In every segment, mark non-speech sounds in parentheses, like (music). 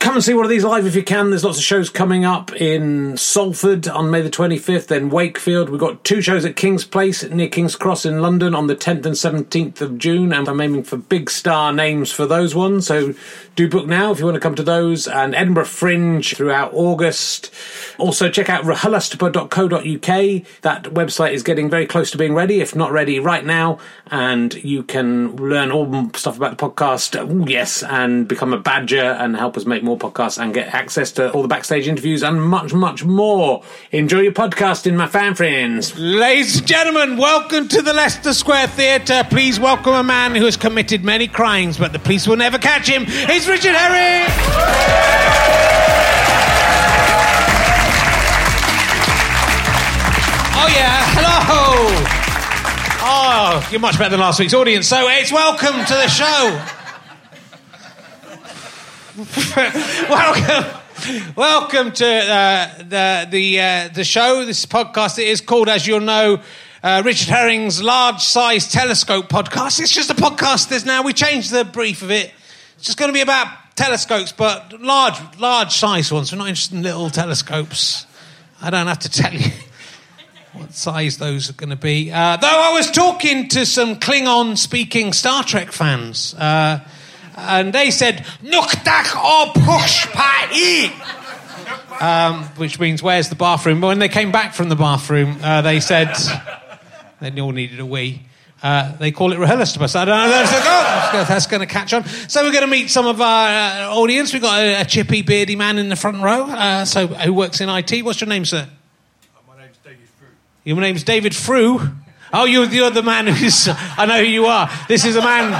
Come and see one of these live if you can. There's lots of shows coming up in Salford on May the 25th, then Wakefield. We've got two shows at King's Place near King's Cross in London on the 10th and 17th of June, and I'm aiming for big star names for those ones. So do book now if you want to come to those. And Edinburgh Fringe throughout August. Also, check out rhlstp.co.uk. That website is getting very close to being ready, if not ready right now. And you can learn all stuff about the podcast, yes, and become a badger and help us make more podcasts and get access to all the backstage interviews and much, much more. Enjoy your podcasting, my fan friends. Ladies and gentlemen, welcome to the Leicester Square Theatre. Please welcome a man who has committed many crimes, but the police will never catch him. It's Richard Herring! Oh yeah, hello. Oh, you're much better than last week's audience. So it's welcome to the show. Welcome, welcome to uh, the the uh, the show. This podcast it is called, as you'll know, uh, Richard Herring's large size telescope podcast. It's just a podcast. There's now we changed the brief of it. It's just going to be about telescopes, but large large size ones. We're not interested in little telescopes. I don't have to tell you (laughs) what size those are going to be. Uh, though I was talking to some Klingon speaking Star Trek fans, uh, and they said, Nuktak o pushpai, um, which means, where's the bathroom? But when they came back from the bathroom, uh, they said they all needed a wee. Uh, they call it RHLSTP. I don't know. That's, oh, that's going to catch on. So we're going to meet some of our uh, audience. We've got a, a, chippy, beardy man in the front row. Uh, so who works in IT? What's your name, sir? My name's David Frew. Your name's David Frew. Oh, you're, you're the man who's. I know who you are. This is a man.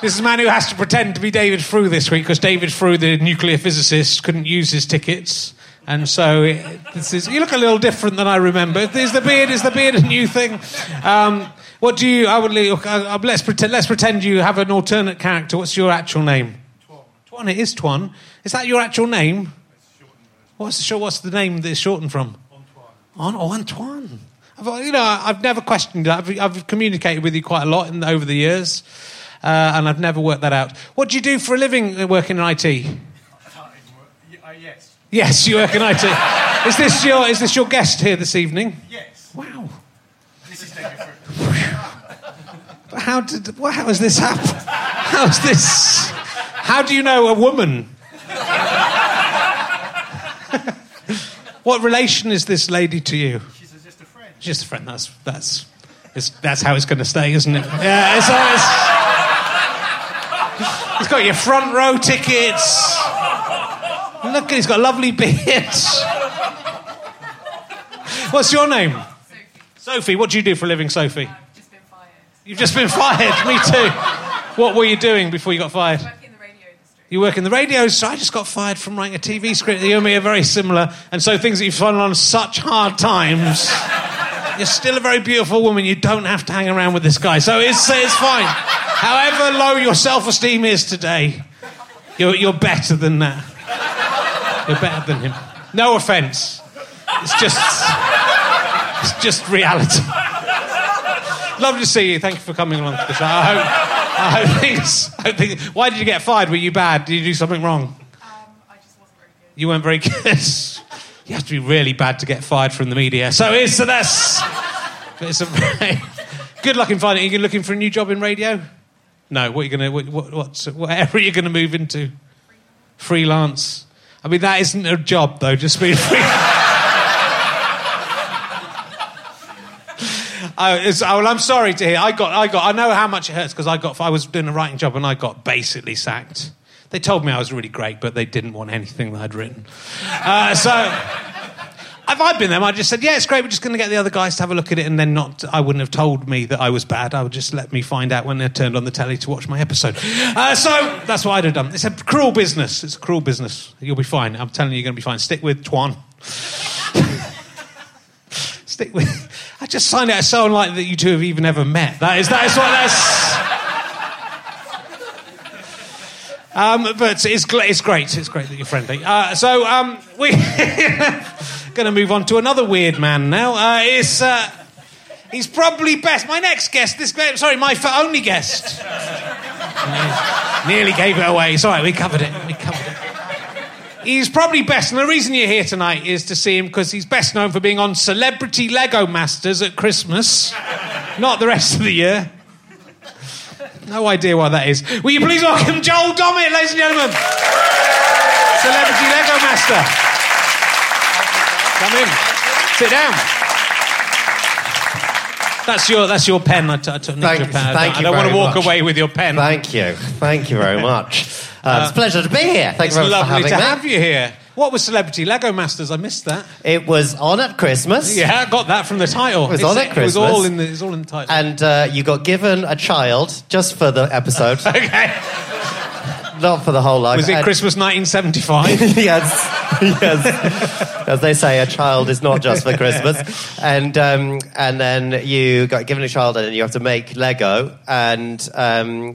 This is a man who has to pretend to be David Frew this week because David Frew, the nuclear physicist, couldn't use his tickets. And so it, this is. You look a little different than I remember. Is the beard? Is the beard a new thing? Um, what do you? I would. Uh, let's pretend. Let's pretend you have an alternate character. What's your actual name? Twan. Twan. It is Twan. Is that your actual name? What's the, what's the name that it's shortened from? On oh, Antoine. I've, you know, I've never questioned that. I've, I've, communicated with you quite a lot in, over the years, uh, and I've never worked that out. What do you do for a living uh, working in IT? Uh, yes. Yes, you work in IT. is this your is this your guest here this evening? Yes. Wow. This is David But how did? Well, how has this happened? How's this? How do you know a woman? what relation is this lady to you? She's just a friend. Just a friend. That's that's it's, that's how it's going to stay, isn't it? Yeah. It's, it's, he's got your front row tickets. Look, he's got a lovely beard. What's your name? Sophie. Sophie, what do you do for a living, Sophie? just been fired. You've just been fired. Me too. What were you doing before you got fired? Working the radio. You work in the radio, so I just got fired from writing a TV script. You and me are very similar, and so things that you've fallen on such hard times. You're still a very beautiful woman. You don't have to hang around with this guy, so it's it's fine. However low your self-esteem is today, you're you're better than that. You're better than him. No offense. It's just it's just reality. Lovely to see you. Thank you for coming along to the show. I hope. I hope things. I hope things why did you get fired? Were you bad? Did you do something wrong? Um, I just wasn't very good. You weren't very good. You have to be really bad to get fired from the media. So it's so that's. It's a good luck in finding. Are you looking for a new job in radio? No. What are you going to? What, what, what area are you going to move into? Freelance. I mean, that isn't a job though. Just being (laughs) free. (laughs) I, oh, well, I'm sorry to hear. I got, I got, I know how much it hurts because I got, I was doing a writing job and I got basically sacked. They told me I was really great, but they didn't want anything that I'd written. Uh, so, if I'd been them, I'd just said, "Yeah, it's great. We're just going to get the other guys to have a look at it," and then not. I wouldn't have told me that I was bad. I would just let me find out when they turned on the telly to watch my episode. Uh, so that's what I'd have done. It's a cruel business. It's a cruel business. You'll be fine. I'm telling you, you're going to be fine. Stick with Twan. (laughs) Stick with. I just signed it so unlikely that you two have even ever met. That is. That is what that's. (laughs) Um, but it's, it's great. It's great that you're friendly. Uh, so um, we're (laughs) going to move on to another weird man now. Uh, it's, uh, he's probably best. My next guest, this sorry, my only guest. Nearly gave it away. Right, we covered it. We covered it. He's probably best, and the reason you're here tonight is to see him because he's best known for being on Celebrity Lego Masters at Christmas, not the rest of the year. No idea why that is. Will you please welcome Joel Dommett, ladies and gentlemen? Celebrity Lego Master. Come in. Sit down. That's your that's your pen. I, t- I took Thank- your pen. Thank don't, you I don't want to walk much. away with your pen. Thank you. Thank you very much. (laughs) Uh, it's a pleasure to be here. Thank it's you very much for lovely having to me. have you here. What was Celebrity Lego Masters? I missed that. It was on at Christmas. Yeah, I got that from the title. It was It's- on at It was all in the, it was all in the title. And uh, you got given a child just for the episode, (laughs) okay. Not for the whole life. Was it And- Christmas 1975? (laughs) yes, yes. As they say, a child is not just for Christmas. (laughs) And um, and then you got given a child, and then you have to make Lego. And um,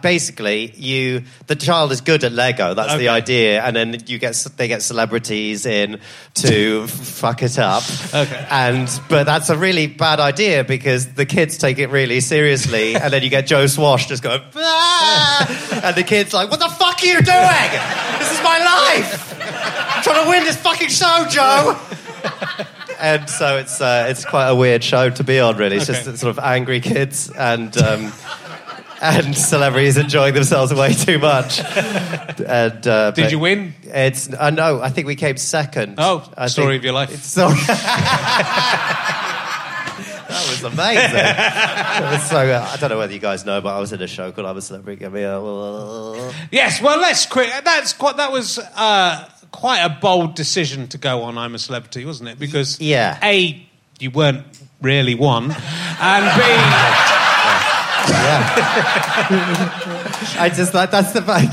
basically, you the child is good at Lego. That's Okay. the idea. And then you get they get celebrities in to fuck it up. Okay. And but that's a really bad idea because the kids take it really seriously, and then you get Joe Swash just going, "Ah!" and the kids like, "What the fuck are you doing? This is my life." I'm trying to win this fucking show, Joe. and so it's uh, it's quite a weird show to be on. Really, it's Okay. just sort of angry kids and. Um, and celebrities enjoying themselves way too much. And, uh, Did you win? It's uh, no, I think we came second. Oh, I story think- of your life. It's so- (laughs) (laughs) was amazing. (laughs) It was so, uh, I don't know whether you guys know, but I was in a show called I'm a Celebrity. Give me a. Yes, well, let's quit. That's quite. That was uh, quite a bold decision to go on. I'm a celebrity, wasn't it? Because Yeah. a you weren't really one, and B... yeah. (laughs) (laughs) I just that, that's the fact.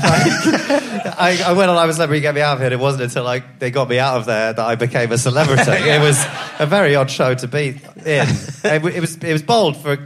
I, I went on. I was celebrity. Get me out of here. And it wasn't until like they got me out of there that I became a celebrity. (laughs) It was a very odd show to be in. It, it was it was bold for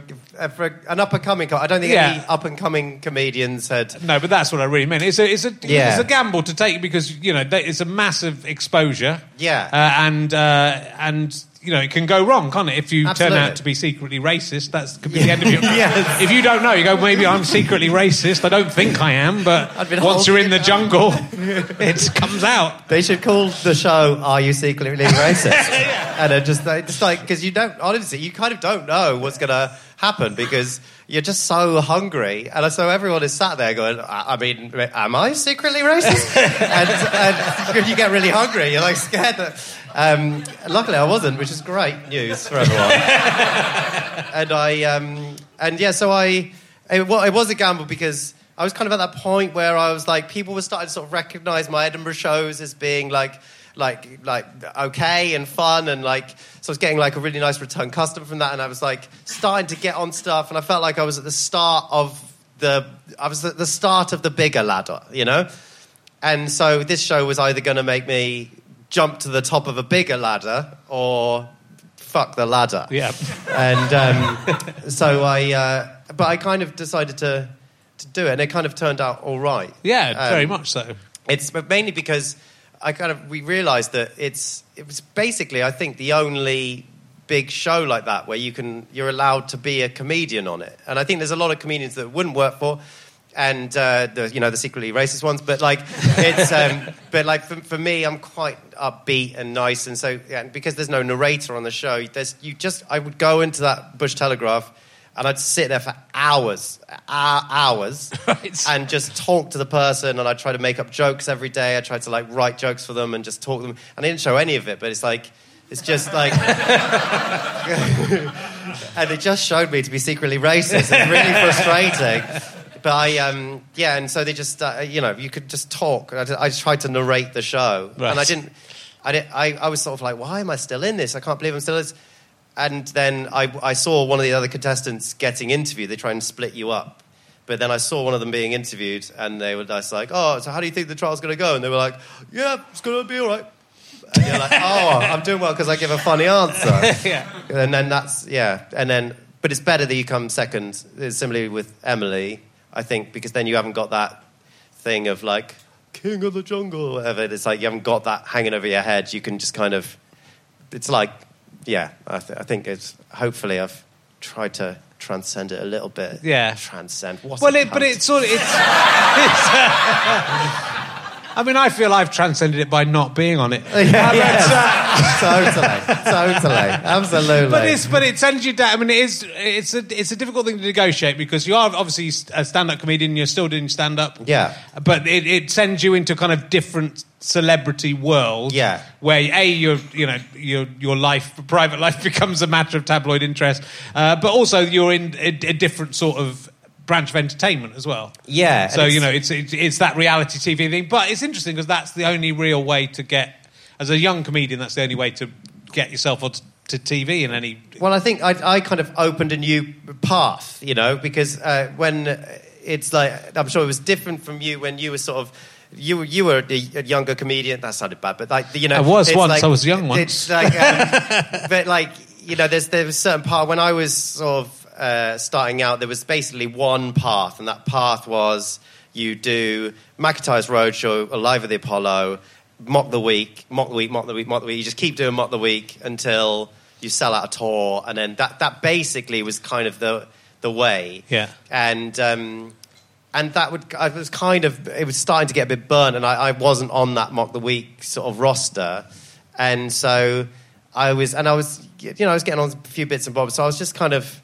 for an up and coming. I don't think any up and coming comedians had. no, but that's what I really meant. It's a it's a Yeah. it's a gamble to take because you know it's a massive exposure. Yeah. uh, and uh, and you know, it can go wrong, can't it? If you Absolutely. turn out to be secretly racist, that's could be the end of (laughs) your. Yes. If you don't know, you go, maybe I'm secretly racist. I don't think I am, but once you're in the jungle, (laughs) it comes out. They should call the show "Are You Secretly (laughs) Racist?" And it just, just like because you don't honestly, you kind of don't know what's going to happen because you're just so hungry, and so everyone is sat there going, "I, I mean, am I secretly racist?" (laughs) and, and you get really hungry, you're like scared that. Um, luckily, I wasn't, which is great news for everyone. (laughs) and I um, and yeah, so I it, well, it was a gamble because I was kind of at that point where I was like, people were starting to sort of recognise my Edinburgh shows as being like. Like, like okay and fun, and like, so I was getting like a really nice return customer from that, and I was like starting to get on stuff, and I felt like I was at the start of the, I was at the start of the bigger ladder, you know. And so this show was either going to make me jump to the top of a bigger ladder or fuck the ladder. Yeah. And um, so I, uh, but I kind of decided to to do it, and it kind of turned out all right. Yeah, Um, very much so. It's but mainly because I kind of we realised that it's it was basically I think the only big show like that where you can you're allowed to be a comedian on it, and I think there's a lot of comedians that wouldn't work for. And uh, the you know the secretly racist ones, but like it's um, (laughs) but like for, for me, I'm quite upbeat and nice, and so yeah, and because there's no narrator on the show, there's you just I would go into that Bush Telegraph, and I'd sit there for hours, hou- hours, (laughs) Right. and just talk to the person and I try to make up jokes every day. I try to like write jokes for them and just talk to them. And I didn't show any of it, but it's like it's just like (laughs) and it just showed me to be secretly racist. It's really (laughs) frustrating. But I, um, yeah, and so they just, uh, you know, you could just talk. I, I just tried to narrate the show, Right. and I didn't. I, didn't I, I was sort of like, why am I still in this? I can't believe I'm still in this. And then I, I saw one of the other contestants getting interviewed. They try and split you up. But then I saw one of them being interviewed, and they were just like, "Oh, so how do you think the trial's going to go?" And they were like, "Yeah, it's going to be all right." And you're like, (laughs) "Oh, I'm doing well because I give a funny answer." (laughs) yeah. And then that's yeah, and then but it's better that you come second. Similarly with Emily, I think because then you haven't got that thing of like king of the jungle or whatever. It's like you haven't got that hanging over your head. You can just kind of. It's like yeah, I, th- I think it's hopefully I've tried to transcend it a little bit. Yeah. transcend. What Well, it, but it's sort of it's. (laughs) it's I mean, I feel I've transcended it by not being on it. (laughs) yeah, yes. (laughs) totally, totally, absolutely. But it's but it sends you down. I mean, it is it's a it's a difficult thing to negotiate because you are obviously a stand-up comedian. You're still doing stand-up. Yeah. But it, it sends you into kind of different celebrity world. Yeah. Where a your you know your your life private life (laughs) becomes a matter of tabloid interest, uh, but also you're in a, a different sort of branch of entertainment as well. Yeah, So you know it's, it's it's that reality TV thing, but it's interesting because that's the only real way to get as a young comedian. That's the only way to get yourself onto to TV in any Well, I think I, I kind of opened a new path, you know, because uh, when it's like I'm sure it was different from you when you were sort of. You, were- you were a, a younger comedian. That sounded bad, but like you know, I was once, like- I was young once. It's like, um, (laughs) but like you know, there's there was a certain part when I was sort of uh, starting out. There was basically one path, and that path was you do McIntyre's Roadshow, Alive at the Apollo, Mock the Week, Mock the Week, Mock the Week, Mock the Week. You just keep doing Mock the Week until you sell out a tour, and then that that basically was kind of the the way. Yeah. And um, and that would I was kind of it was starting to get a bit burnt, and I, I wasn't on that Mock the Week sort of roster, and so I was and I was you know I was getting on a few bits and bobs, so I was just kind of.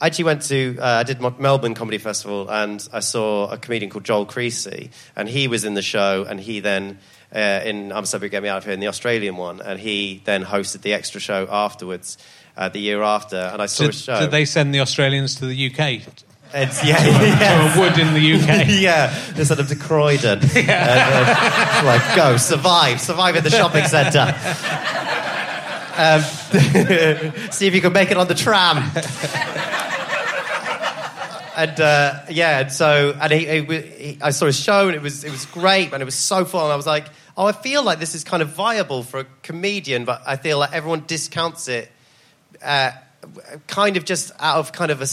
I actually went to uh, I did Melbourne Comedy Festival and I saw a comedian called Joel Creasey and he was in the show and he then uh, in I'm Sorry Get Me Out of Here in the Australian one and he then hosted the extra show afterwards uh, the year after and I saw Did, a show. did they send the Australians to the UK? It's, yeah, (laughs) yes. To a wood in the UK? (laughs) yeah, they sent them to Croydon. (laughs) And, uh, like, go, survive, survive in the shopping centre. Um, see if you can make it on the tram. And uh, yeah, and so and he, he, he, I saw his show and it was it was great and it was so fun. And I was like, oh, I feel like this is kind of viable for a comedian, but I feel like everyone discounts it, uh, kind of just out of kind of a.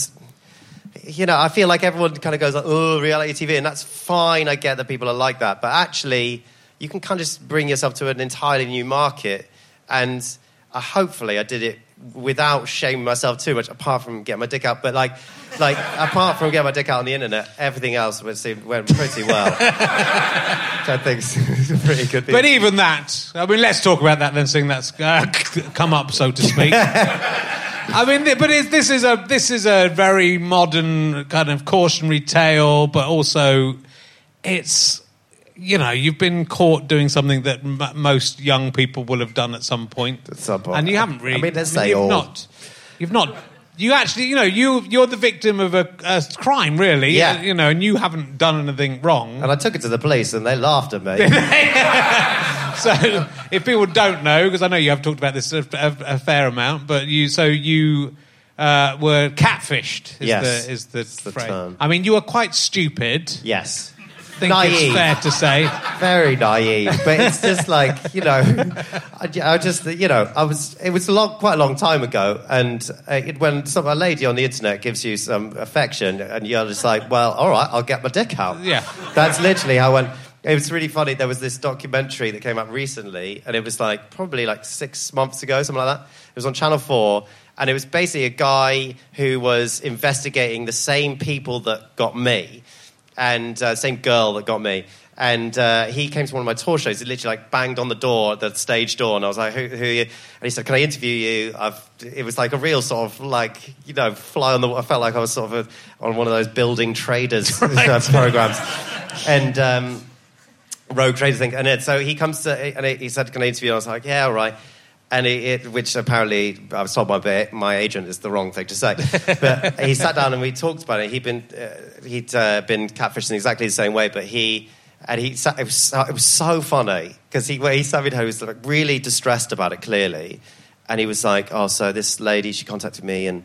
You know, I feel like everyone kind of goes like, "Oh, reality TV," and that's fine. I get that people are like that, but actually, you can kind of just bring yourself to an entirely new market. And uh, hopefully I did it without shaming myself too much, apart from getting my dick out. But like, like apart from getting my dick out on the internet, everything else was, seemed, went pretty well. Which I think is a pretty good thing. But even that, I mean, let's talk about that then, seeing that's uh, come up, so to speak. (laughs) I mean, but it's, this is a this is a very modern kind of cautionary tale, but also it's you know you've been caught doing something that m- most young people will have done at some point, At some point. and you haven't really. I mean, let's say you've all. not. You've not. You actually, you know, you you're the victim of a, a crime, really. Yeah. You know, and you haven't done anything wrong. and I took it to the police, and they laughed at me. (laughs) So, if people don't know, because I know you have talked about this a, a, a fair amount, but you, so you uh, were catfished. Is Yes, the, is the, the term. I mean, you were quite stupid. yes. Think Naive. it's fair to say. very naive, but it's just like you know, I, I just you know, I was it was a long, quite a long time ago, and uh, it, when some a lady on the internet gives you some affection, and you're just like, well, all right, I'll get my dick out. Yeah. that's literally how I went. It was really funny. There was this documentary that came out recently, and it was like probably like six months ago, something like that. It was on Channel Four, and it was basically a guy who was investigating the same people that got me and uh, same girl that got me. And uh, he came to one of my tour shows. He literally like banged on the door, the stage door, and I was like, "Who, who are you?" And he said, "Can I interview you?" I've, it was like a real sort of like you know fly on the. I felt like I was sort of a, on one of those building traders (laughs) (laughs) programs, and. Um, rogue traders thing. And it, so he comes to, and he said, "Can I interview?" you?" And I was like, "Yeah, all right." And it, it, which apparently I was told by my agent is the wrong thing to say. But (laughs) he sat down and we talked about it. He'd been uh, he'd uh, been catfished in exactly the same way, but he. And he sat, it, was so, it was so funny because he, he down, he was like really distressed about it, clearly. And he was like, Oh, so this lady, she contacted me and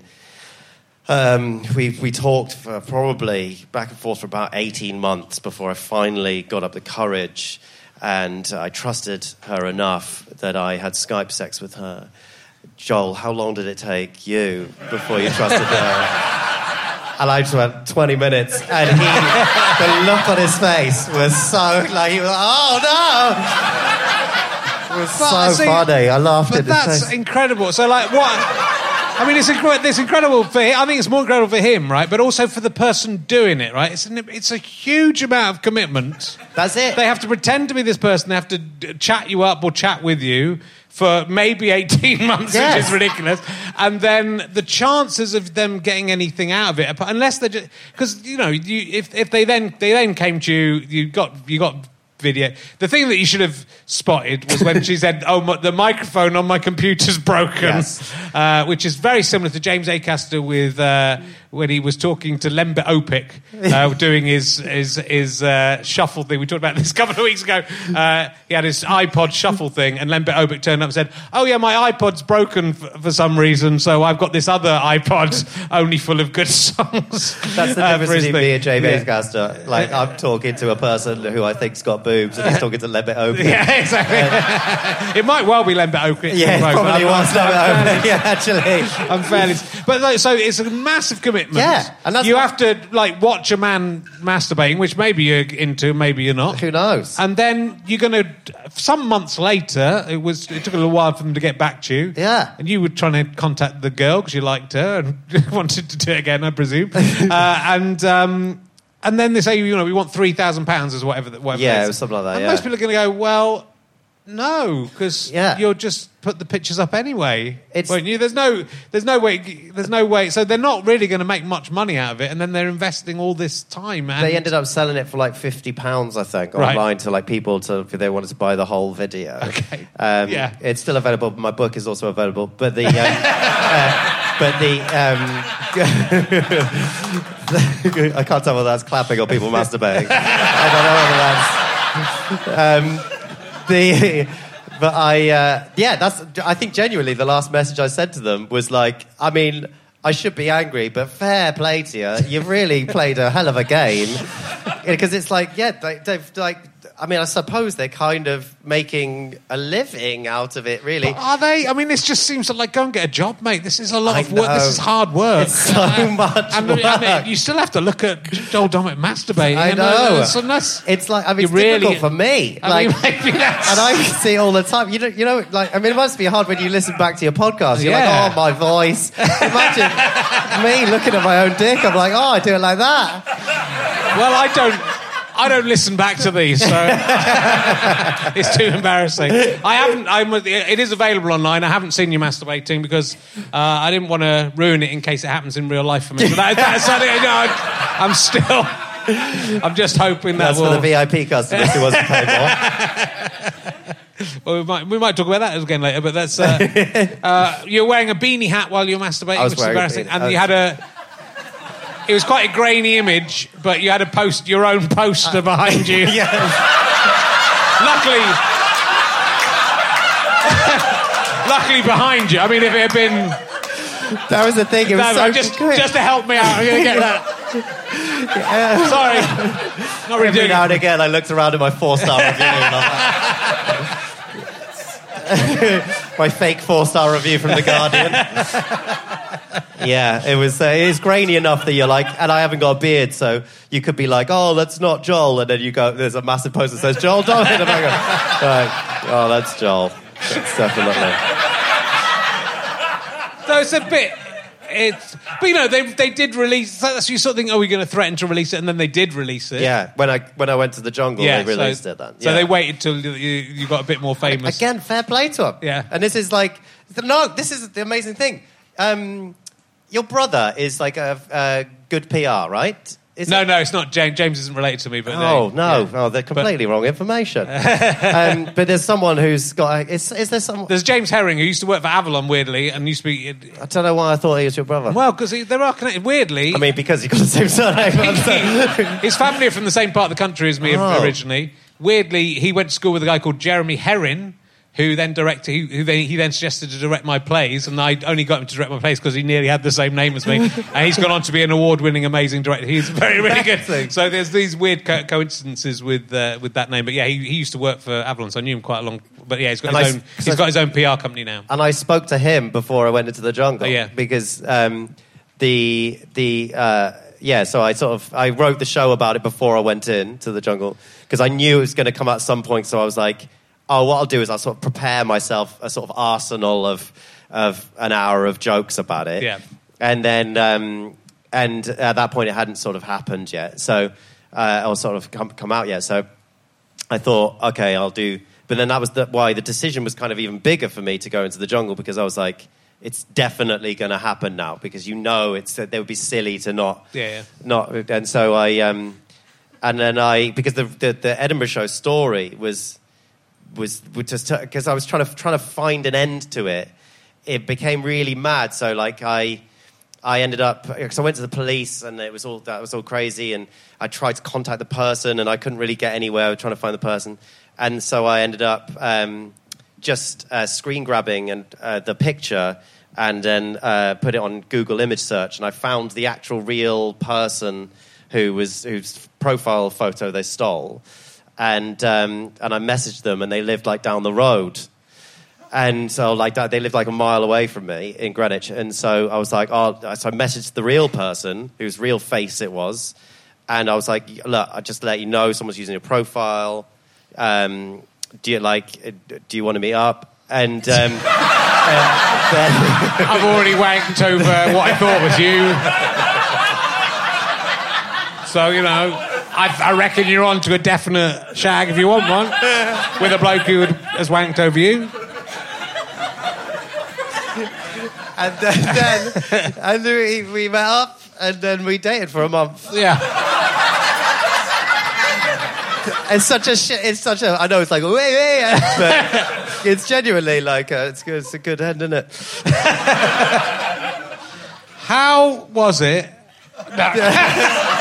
um, we, we talked for probably back and forth for about 18 months before I finally got up the courage and I trusted her enough that I had Skype sex with her. Joel, how long did it take you before you trusted her? And I just went 20 minutes, and he, the look on his face was so like he was, oh no! It was But, so see, funny. I laughed But at his that's face. incredible. So, like, what? I mean, it's, it's incredible for him. I think it's more incredible for him, right? But also for the person doing it, right? It's, an, it's a huge amount of commitment. That's it. They have to pretend to be this person. They have to d- chat you up or chat with you for maybe 18 (laughs) months, Yes. which is ridiculous. And then the chances of them getting anything out of it, unless they're just, because, you know, you, if, if they then, they then came to you, you got, you got video. The thing that you should have spotted was when she said, "Oh, my, the microphone on my computer's broken," Yes. uh, which is very similar to James Acaster with uh, when he was talking to Lembit Öpik, uh, (laughs) doing his his, his uh, shuffle thing. We talked about this a couple of weeks ago. Uh, he had his iPod shuffle thing, and Lembit Öpik turned up and said, "Oh yeah, my iPod's broken f- for some reason, so I've got this other iPod (laughs) only full of good songs." That's the uh, difference between me and Jamie Yeah. Like, I'm talking to a person who I think's got boobs, and he's talking to Lembit Öpik. (laughs) Yeah, exactly. it might well be Lembit Öpik. Yeah, probably was Lembit Öpik. Yeah, actually. I'm fairly, but like, so it's a massive commitment. Yeah, and that's you what- have to like watch a man masturbating, which maybe you're into, maybe you're not. Who knows? And then you're going to. Some months later, it was. It took a little while for them to get back to you. Yeah. And you were trying to contact the girl because you liked her and (laughs) wanted to do it again, I presume. (laughs) uh, and um, and then they say, you know, we want three thousand pounds, or whatever. Whatever Yeah, is. it was something like that, And yeah. most people are going to go, well. No, because Yeah. you'll just put the pictures up anyway. It's- won't you? There's no, there's no way, there's no way. So they're not really going to make much money out of it, and then they're investing all this time. And They ended up selling it for like fifty pounds, I think, Right. online to like people to if they wanted to buy the whole video. Okay. um, Yeah. it's still available. My book is also available, but the um, (laughs) uh, but the um, (laughs) I can't tell whether that's clapping or people masturbating. I don't know whether that's um, the. (laughs) But I, uh, yeah, that's. I think genuinely, the last message I said to them was like, I mean, I should be angry, but fair play to you. You've really played a hell of a game. Because it's like yeah, they, they've like. I mean, I suppose they're kind of making a living out of it, really. Are they? I mean, this just seems to like go and get a job, mate. This is a lot I of work. This is hard work. It's so much and, work. I mean, you still have to look at Joel Dommett masturbating. I and, know. uh, so that's, It's like I mean, it's really- difficult for me. I like, mean, and I see it all the time. You know, you know, like I mean, it must be hard when you listen back to your podcast. You're Yeah. like, oh, my voice. Imagine me looking at my own dick. I'm like, oh, I do it like that. Well, I don't. I don't listen back to these, so (laughs) it's too embarrassing. I haven't. I'm, it is available online. I haven't seen you masturbating because uh, I didn't want to ruin it in case it happens in real life for me. But that, that's you know, I'm still. I'm just hoping that That's will. for the VIP customers who wasn't paid more. Well, we might we might talk about that again later, but that's uh, uh, you're wearing a beanie hat while you're masturbating, which is embarrassing, and you had a. It was quite a grainy image, but you had a post your own poster behind you. (laughs) yeah. Luckily, luckily behind you. I mean, if it had been That was the thing. It was no, so just just to help me out, I'm going to get that. Sorry, not really Every doing now and again, I looked around at my four-star (laughs) review. and I'm like- (laughs) my fake four-star review from the Guardian. Yeah, it was. Uh, it is grainy enough that you're like, and I haven't got a beard, so you could be like, "Oh, that's not Joel," and then you go, "There's a massive poster that says Joel Dommett," and I go, "Oh, that's Joel." That's definitely. So it's a bit. It's, but you know, they they did release. So that's you sort of think, oh, we're going to threaten to release it, and then they did release it. Yeah, when I when I went to the jungle, yeah, they so- released it. Then, So they waited till you, you got a bit more famous. Again, fair play to him. Yeah. And this is like, no, this is the amazing thing. Um, your brother is like a, a good PR, right? Is No, it? no, it's not James. James isn't related to me, but Oh they- no! yeah. Oh, they're completely wrong information. (laughs) um, but there's someone who's got. Is, is there someone? There's James Herring who used to work for Avalon, weirdly, and used to be. I don't know why I thought he was your brother. Well, because there are connected. Weirdly, I mean, because he got the same surname. (laughs) his family are from the same part of the country as me Oh. originally. Weirdly, he went to school with a guy called Jeremy Herrin, who then directed. Who, who then, he then suggested to direct my plays, and I only got him to direct my plays because he nearly had the same name as me. (laughs) and he's gone on to be an award-winning, amazing director. He's very, really good. Amazing. So there's these weird co- coincidences with uh, with that name. But yeah, he, he used to work for Avalon, so I knew him quite a long. But yeah, he's got And his I s- own. 'cause He's I- got his own PR company now. and I spoke to him before I went into the jungle. Oh, yeah. Because um, the the uh, yeah, so I sort of I wrote the show about it before I went in to the jungle because I knew it was going to come at some point. So I was like, oh, what I'll do is I'll sort of prepare myself a sort of arsenal of of an hour of jokes about it. Yeah. And then um, and at that point it hadn't sort of happened yet. So uh, or sort of come come out yet. So. I thought, okay, I'll do. But then that was the, why the decision was kind of even bigger for me to go into the jungle because I was like, it's definitely going to happen now because you know it's they would be silly to not, Yeah, yeah. not. And so I, um, and then I because the the, the Edinburgh show story was was, just because I was trying to trying to find an end to it. It became really mad. So like I. I ended up because I went to the police and it was all that was all crazy and I tried to contact the person and I couldn't really get anywhere I was trying to find the person and so I ended up um, just uh, screen grabbing and uh, the picture and then uh, put it on Google image search and I found the actual real person who was whose profile photo they stole and um, and I messaged them and they lived like down the road and so, like that, they lived like a mile away from me in Greenwich. And so I was like, oh, so I messaged the real person, whose real face it was. And I was like, look, I just let you know someone's using your profile. Um, do you like, uh, do you want to meet up? And, um, (laughs) and then, I've already wanked over what I thought was you. (laughs) So, you know, I, I reckon you're on to a definite shag if you want one with a bloke who has wanked over you. and then, then and then we, we met up and then we dated for a month. Yeah. It's such a shit. It's such a. I know it's like, wait, wait, but it's genuinely like, a, it's, good, it's a good end, isn't it? How was it? No. (laughs)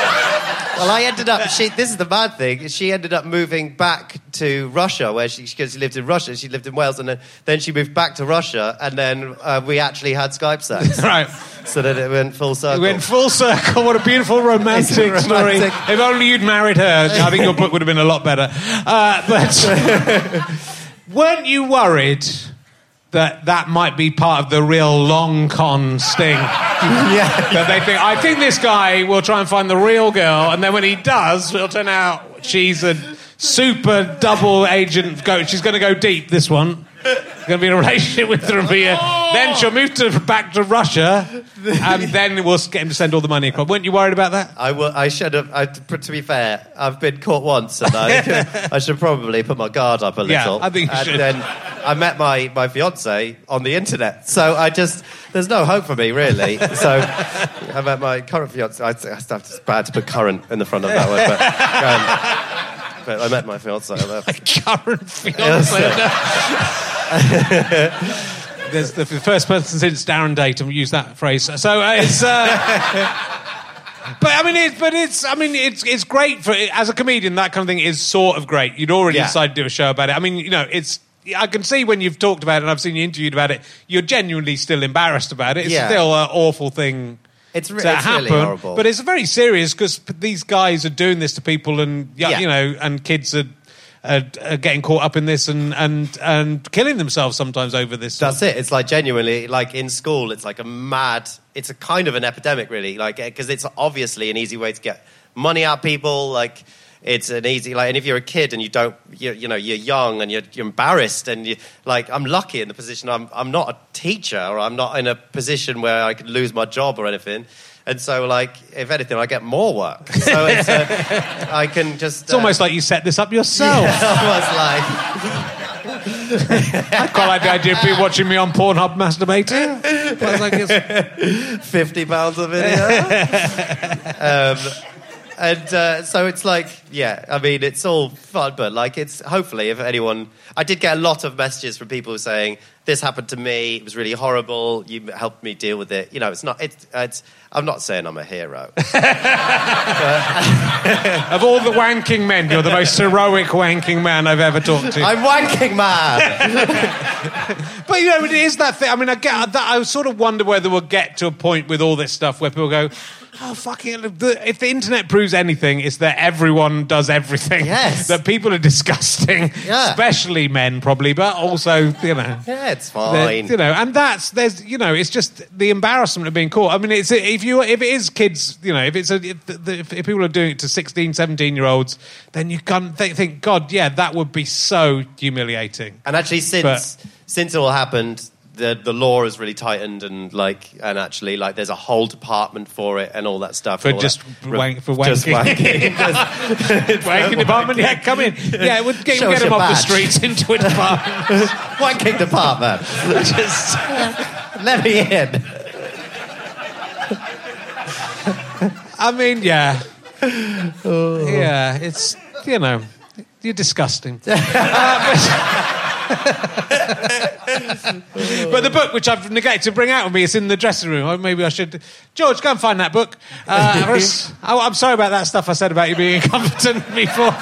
Well, I ended up. She, this is the bad thing. She ended up moving back to Russia, where she because she lived in Russia. She lived in Wales, and then, then she moved back to Russia, and then uh, we actually had Skype sex, (laughs) Right. so that it went full circle. We went full circle. What a beautiful romantic, a story. If only you'd married her, I think your book would have been a lot better. Uh, but (laughs) weren't you worried that that might be part of the real long con sting? (laughs) yeah. that they think, I think this guy will try and find the real girl, and then when he does, it'll turn out she's a super double agent. Go, she's going to go deep. This one. Going to be in a relationship with her and be a, Then she'll move to, back to Russia, and then we'll get him to send all the money across. Weren't you worried about that? I, will, I should have. I, to be fair, I've been caught once, and I, (laughs) (laughs) I should probably put my guard up a little. Yeah. I think you and should. then I met my, my fiance on the internet, so I just there's no hope for me really. So I met my current fiance. I, have it's bad to put current in the front of that one, but, um, but I met my fiance. (laughs) Current fiance. (laughs) There's the, the first person since Darren Dayton used that phrase. So uh, it's. Uh, (laughs) But I mean, it's but it's I mean, it's it's great for as a comedian. That kind of thing is sort of great. You'd already Yeah. decided to do a show about it. I mean, you know, it's I can see when you've talked about it and I've seen you interviewed about it. You're genuinely still embarrassed about it. It's Yeah. still an awful thing. It's re- to it's really horrible. but it's very serious because these guys are doing this to people, and Yeah. you know, and kids are, are, are getting caught up in this and and and killing themselves sometimes over this. That's it. It's like genuinely, like in school, it's like a mad. It's a kind of an epidemic, really. Like eh, because it's obviously an easy way to get money out people. Like it's an easy like, and if you're a kid and you don't, you, you know, you're young and you're, you're embarrassed, and you like, I'm lucky in the position. I'm I'm not a teacher, or I'm not in a position where I could lose my job or anything. And so, like, if anything, I get more work. So it's, uh, (laughs) I can just. It's almost like you set this up yourself. (laughs) almost like. I quite like the idea of people watching me on Pornhub masturbating. I was like, it's- (laughs) 50 pounds a video. um, and uh, so it's like, yeah, I mean, it's all fun, but like, it's hopefully, if anyone, I did get a lot of messages from people saying, this happened to me, it was really horrible, you helped me deal with it. You know, it's not, it's, it's I'm not saying I'm a hero. (laughs) of all the wanking men, you're the most heroic wanking man I've ever talked to. I'm wanking man! (laughs) But you know, it is that thing. I mean, I get that. I sort of wonder whether we'll get to a point with all this stuff where people go, "Oh, fucking!" the- If the internet proves anything, it's that everyone does everything. Yes. (laughs) that people are disgusting, Yeah. especially men, probably, but also, you know. (laughs) yeah, it's fine. You know, and that's there's you know, it's just the embarrassment of being caught. I mean, it's if you if it is kids, you know, if it's a, if, the, if, if people are doing it to 16, 17 year olds, then you can think, think, God, yeah, that would be so humiliating. And actually, since But- since it all happened, the the law has really tightened, and like, and actually, like, there's a whole department for it and all that stuff. For just that. wank- for Just wanking. wanking. (laughs) Just- Wanking department, yeah, come in. Yeah, it would get, Show get your off the streets into a department. (laughs) wanking department. (laughs) Just, Let me in. I mean, yeah, yeah, it's you know, you're disgusting. Uh, but, but the book, which I've neglected to bring out with me, is in the dressing room. Oh, maybe I should. George, go and find that book. Uh, (laughs) oh, I'm sorry about that stuff I said about you being (laughs) incompetent before.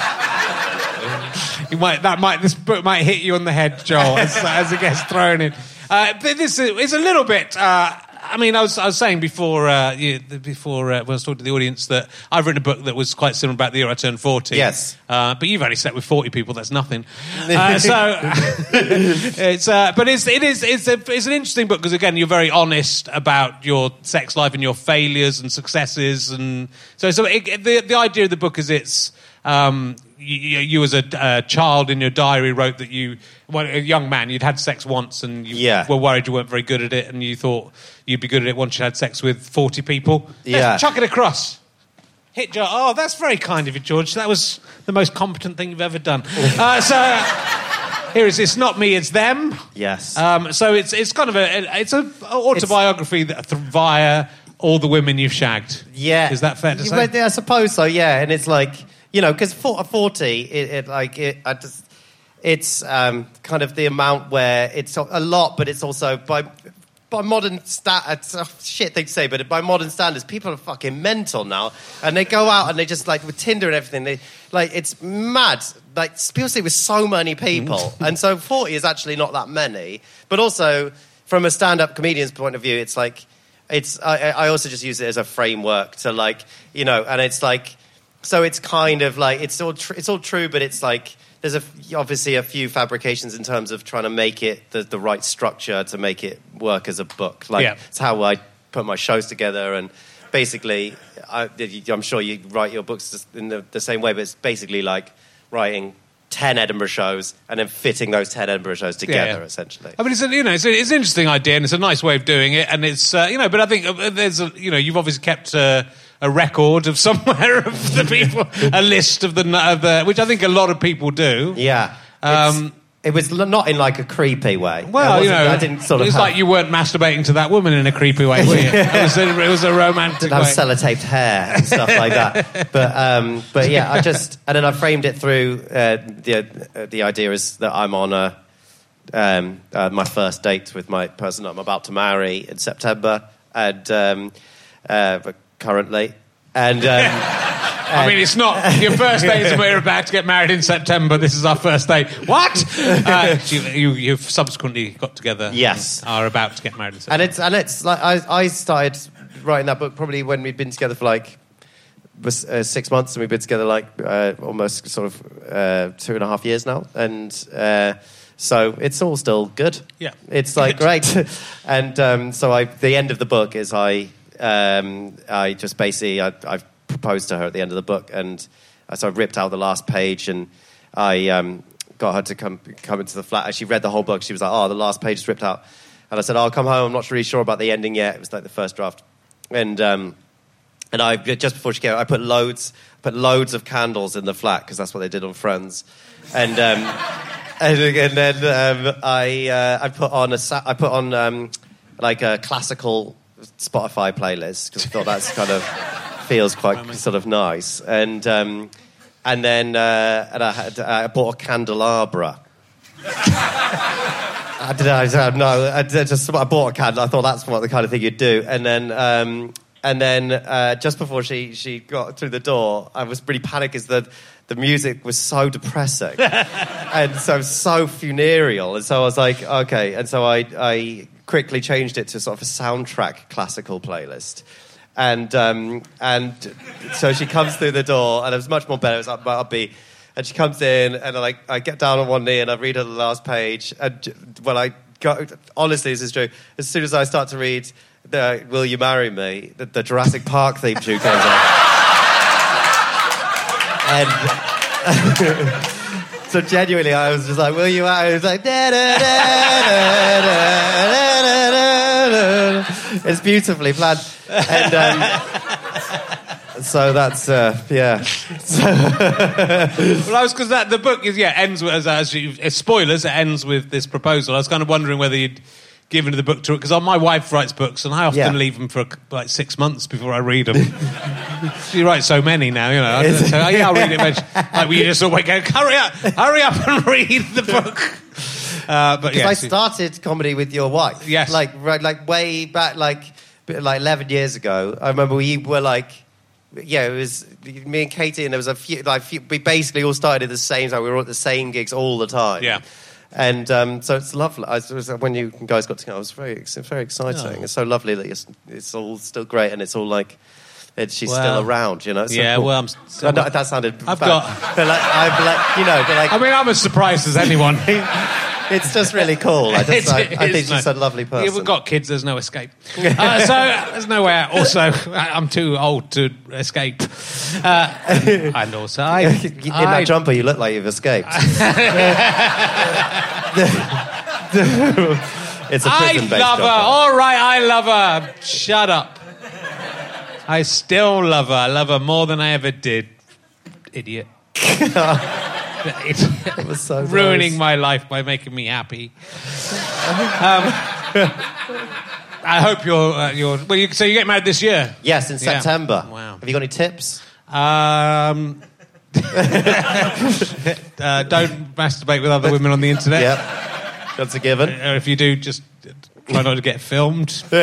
You might that might this book might hit you on the head, Joel, as, as it gets thrown in. Uh, but this is it's a little bit. Uh, I mean, I was I was saying before uh, you, before uh, when I was talking to the audience that I've written a book that was quite similar about the year I turned forty. Yes. uh, but you've only slept with forty people. That's nothing. (laughs) Uh, so (laughs) it's uh, but it's it is it's a, it's an interesting book because again you're very honest about your sex life and your failures and successes and so so it, the the idea of the book is it's. Um, you, you, as a uh, child in your diary, wrote that you, well, a young man, you'd had sex once, and you Yeah. were worried you weren't very good at it, and you thought you'd be good at it once you had sex with forty people. Yeah. Let's chuck it across. Hit George. Oh, that's very kind of you, George. That was the most competent thing you've ever done. uh, so here is it is. Not me. It's them. Yes. Um, so it's it's kind of a it's a autobiography that via all the women you've shagged. Yeah, Is that fair to say? I suppose so. Yeah, and it's like you know, because for forty, it, it like it, I just, it's um, kind of the amount where it's a lot, but it's also by by modern sta- it's a shit to say, but by modern standards, people are fucking mental now, and they go out and they just like with Tinder and everything. They like it's mad. Like people see with so many people, and so forty is actually not that many. But also from a stand-up comedian's point of view, it's like it's. I, I also just use it as a framework to like you know, and it's like so it's kind of like it's all tr- it's all true, but it's like there's a, obviously a few fabrications in terms of trying to make it the, the right structure to make it work as a book. Like Yeah. it's how I put my shows together, and basically, I, I'm sure you write your books in the, the same way, but it's basically like writing. 10 Edinburgh shows and then fitting those 10 Edinburgh shows together, yeah. essentially. I mean, it's a, you know, it's, a, it's an interesting idea and it's a nice way of doing it, and it's uh, you know, but I think uh, there's a, you know, you've obviously kept uh, a record of somewhere of the people, a list of the, of the which I think a lot of people do. Yeah. Um, it was not in like a creepy way. Well, you know, I didn't sort of it's like you weren't masturbating to that woman in a creepy way, were you? (laughs) it, was a, it was a romantic didn't have way. sellotaped hair and stuff like that. (laughs) But um, but yeah, I just and then I framed it through uh, the uh, the idea is that I'm on a um, uh, my first date with my person I'm about to marry in September, and um, uh, currently, and. Um, (laughs) I mean, it's not your first date is we're about to get married in September. This is our first date. What? Uh, you, you, you've subsequently got together. Yes. Are about to get married in and it's and it's like I, I started writing that book probably when we'd been together for like was, uh, six months, and we've been together like uh, almost sort of uh, two and a half years now, and uh, so it's all still good. Yeah. it's like great, (laughs) and um, so I the end of the book is I um, I just basically I, I proposed to her at the end of the book, and so I ripped out the last page and I um, got her to come come into the flat. And she read the whole book. She was like, "Oh, the last page is ripped out." And I said, "Oh, "I'll come home. I'm not really sure about the ending yet." It was like the first draft, and um, and I just before she came, I put loads put loads of candles in the flat because that's what they did on Friends, and um, (laughs) and, and then um, I uh, I put on a I put on um, like a classical Spotify playlist because I thought that's (laughs) kind of feels quite sort of nice, and um, and then uh, and I had I bought a candelabra. (laughs) I don't know. I don't know. I just I bought a candle. I thought that's what the kind of thing you'd do. And then, um, and then uh, just before she she got through the door, I was really panicked because the the music was so depressing (laughs) and so so funereal. And so I was like, okay. And so I I quickly changed it to sort of a soundtrack classical playlist. And um, and so she comes through the door, and it was much more better. It was up, upbeat. And she comes in, and I like I get down on one knee, and I read her the last page. And when I go, honestly, this is true. As soon as I start to read, the "Will you marry me?" the, the Jurassic Park theme tune comes on, (laughs) and. (laughs) So genuinely, I was just like, "Will you I It's like, da, da, da, it's beautifully planned, and um, so that's uh, yeah. Well, I was because that the book is yeah ends as, as you, spoilers. It ends with this proposal. I was kind of wondering whether you'd given the book to because my wife writes books and I often Yeah. leave them for like six months before I read them. (laughs) she writes so many now, you know. I don't yeah, I'll read it. eventually. (laughs) Like, we just wake up, hurry up, hurry up and read the book. Uh, but yeah, I so- started comedy with your wife. Yes. Like right, like way back, like like eleven years ago. I remember we were like, yeah, it was me and Catie, and there was a few. Like few, we basically all started at the same time. We were all at the same gigs all the time. Yeah. And um, so it's lovely. I, was, when you guys got together, it was very, very exciting. Oh. It's so lovely that it's, it's all still great, and it's all like. It, she's Well, still around, you know. So yeah, cool. well, I'm I know that sounded. I've bad. got- but like, I'm like, you know, but like, I mean, I'm as surprised as anyone. (laughs) it's just really cool. I (laughs) just, I, I think she's nice. a lovely person. Yeah, we've got kids. There's no escape. (laughs) Uh, so there's nowhere. Also, I- I'm too old to escape. Uh, and also, I, (laughs) In I- that jumper, you look like you've escaped. it's a I prison-based love her. All right, I love her. Shut up. I still love her. I love her more than I ever did. Idiot. It's It was so (laughs) ruining nice. my life by making me happy. um, I hope you're. Uh, you're well, you, so you get married this year. Yes, in Yeah. September. Wow. Have you got any tips? Um, (laughs) uh, don't masturbate with other women on the internet. Yep. That's a given. Or if you do, just Try not to get filmed. (laughs) Be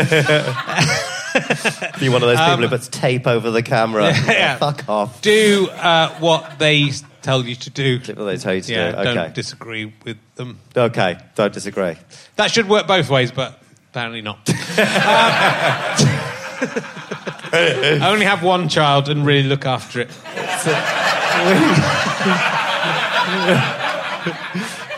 one of those people who Um, puts tape over the camera. yeah. Fuck off. Do uh, what they tell you to do. What they tell you to Yeah, do. Okay. don't disagree with them. okay. Don't disagree. That should work both ways, but apparently not. Um, (laughs) I only have one child and really look after it.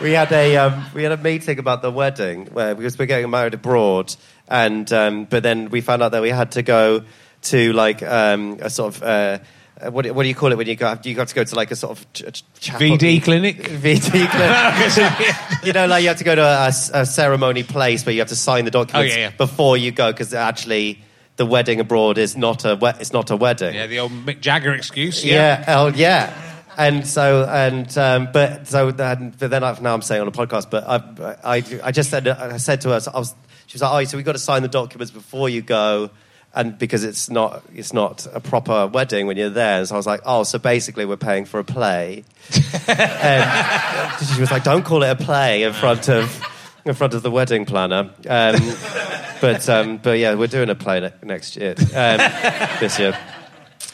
We had a um, we had a meeting about the wedding where because we're getting married abroad, and um, but then we found out that we had to go to like um, a sort of. Uh, uh, what, do- what do you call it when you go? You got to go to like a sort of ch- chapel. VD clinic. (laughs) VD clinic. (laughs) you know, like you have to go to a, a ceremony place where you have to sign the documents Oh, yeah, yeah. before you go because actually the wedding abroad is not a we- it's not a wedding. Yeah, the old Mick Jagger excuse. Yeah, oh, yeah. And so, and um, but so then, but then I've, now I'm saying on a podcast, but I, I, I just said, I said to her, I was, she was like, oh, so we've got to sign the documents before you go, and because it's not, it's not a proper wedding when you're there. And so I was like, oh, so basically we're paying for a play. and (laughs) she was like, don't call it a play in front of, in front of the wedding planner. Um, but, um, but yeah, we're doing a play ne- next year, um, this year.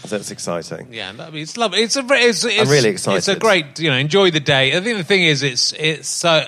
So it's exciting. Yeah, I mean, it's lovely. It's a very, it's, it's, really exciting. It's a great, you know, enjoy the day. I think the thing is, it's it's so,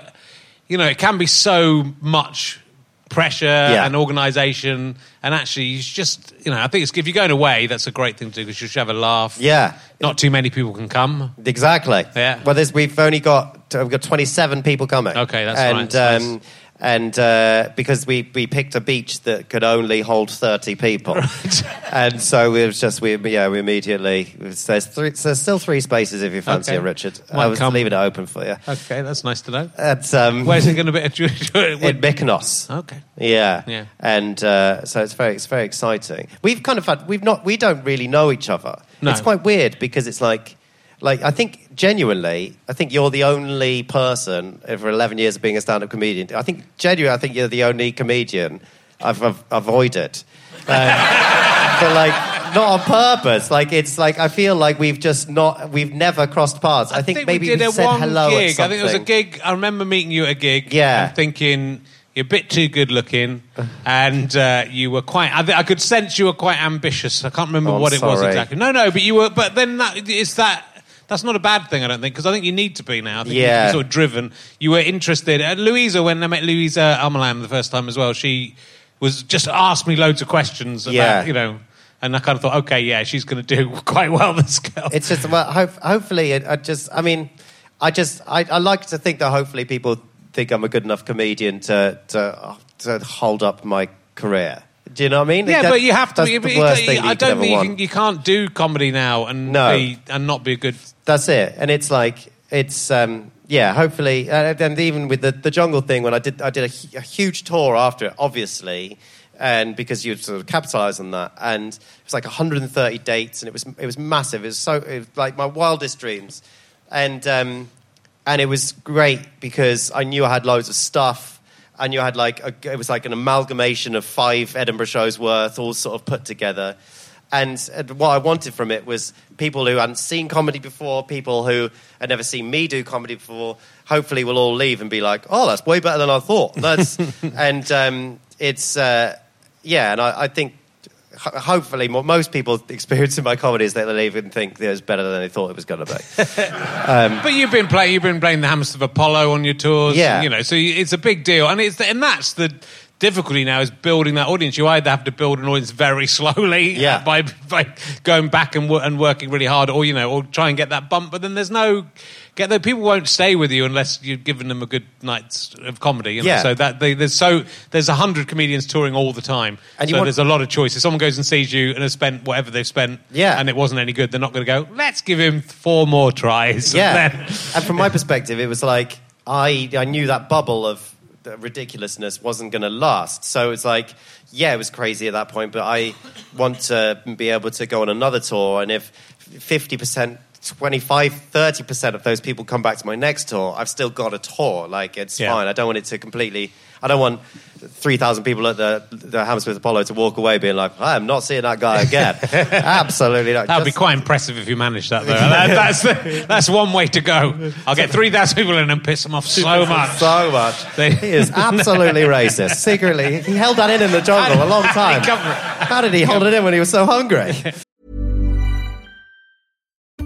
you know, it can be so much pressure Yeah. and organisation, and actually, you just, you know, I think it's, if you're going away, that's a great thing to do because you should have a laugh. Yeah. not too many people can come. Exactly. Yeah. Well, there's, we've only got we've got 27 people coming. Okay, that's and, right, Um, nice. And uh, because we, we picked a beach that could only hold 30 people, (laughs) and so it was just we yeah we immediately there's three, there's still three spaces if you fancy Okay. it, Richard. Might I was come. leaving it open for you. Okay, that's nice to know. It's, um, Where's it going to be? (laughs) in Mykonos. Okay. Yeah. Yeah. And uh, so it's very it's very exciting. We've kind of had we've not we don't really know each other. No. It's quite weird because it's like like I think genuinely I think you're the only person over 11 years of being a stand-up comedian. I think genuinely I think you're the only comedian I've, I've avoided. (laughs) Uh, but like not on purpose. Like it's like I feel like we've just not we've never crossed paths. I, think, maybe we did we a said one hello gig. at something. I think it was a gig. I remember meeting you at a gig. Yeah. and thinking you're a bit too good looking, (laughs) and uh, you were quite. I, thi- I could sense you were quite ambitious. I can't remember Oh, what it was exactly. No, no, but you were. But then that is that. That's not a bad thing, I don't think, because I think you need to be now. I think Yeah. you're sort of driven. You were interested. And Louisa, when I met Louisa Almalam the first time as well, she was just asked me loads of questions about, Yeah. you know, and I kind of thought, okay, yeah, she's going to do (laughs) quite well, this girl. It's just well, hope, hopefully, it, I just, I mean, I just, I, I like to think that hopefully people think I'm a good enough comedian to to, to hold up my career. Do you know what I mean? Yeah, That- but you have to. That's be- the worst thing that I don't think you, can, you can't do comedy now and No. be, and not be a good. That's it, and it's like it's um, yeah. Hopefully, uh, and even with the, the jungle thing, when I did I did a, a huge tour after it, obviously, and because you sort of capitalised on that, and it was like 130 dates, and it was it was massive. It was so it was like my wildest dreams, and um, and it was great because I knew I had loads of stuff. I you had like a, it was like an amalgamation of five Edinburgh shows worth, all sort of put together. And, and what I wanted from it was people who hadn't seen comedy before, people who had never seen me do comedy before. Hopefully, will all leave and be like, "Oh, that's way better than I thought." That's (laughs) and um, it's uh, yeah, and I, I think hopefully mo- most people experiencing my comedy is that they leave and think that it's better than they thought it was going to be. (laughs) Um, but you've been playing. You've been playing the Hammersmith Apollo on your tours. Yeah. you know, so it's a big deal, and it's and that's the difficulty now is building that audience. You either have to build an audience very (laughs) slowly, Yeah. by by going back and and working really hard, or you know, or try and get that bump. But then there's no get the people won't stay with you unless you've given them a good night of comedy. You know? Yeah. So that they, there's so there's a hundred comedians touring all the time, And so want- there's a lot of choices. Someone goes and sees you and has spent whatever they've spent, Yeah. and it wasn't any good. They're not going to go. Let's give him four more tries. (laughs) yeah. And then- and from my perspective, it was like I I knew that bubble of ridiculousness wasn't going to last. So it's like, yeah, it was crazy at that point, but I want to be able to go on another tour, and if fifty percent 25, 30% of those people come back to my next tour, I've still got a tour. Like, it's Yeah. fine. I don't want it to completely, I don't want 3,000 people at the, the Hammersmith Apollo to walk away being like, I am not seeing that guy again. (laughs) Absolutely not. That would be quite impressive if you managed that, though. That- that's, the, that's one way to go. I'll get 3,000 people in and piss them off so (laughs) much. So much. They- he is (laughs) absolutely racist. Secretly, he held that in in the jungle a long time. How did he hold it in when he was so hungry?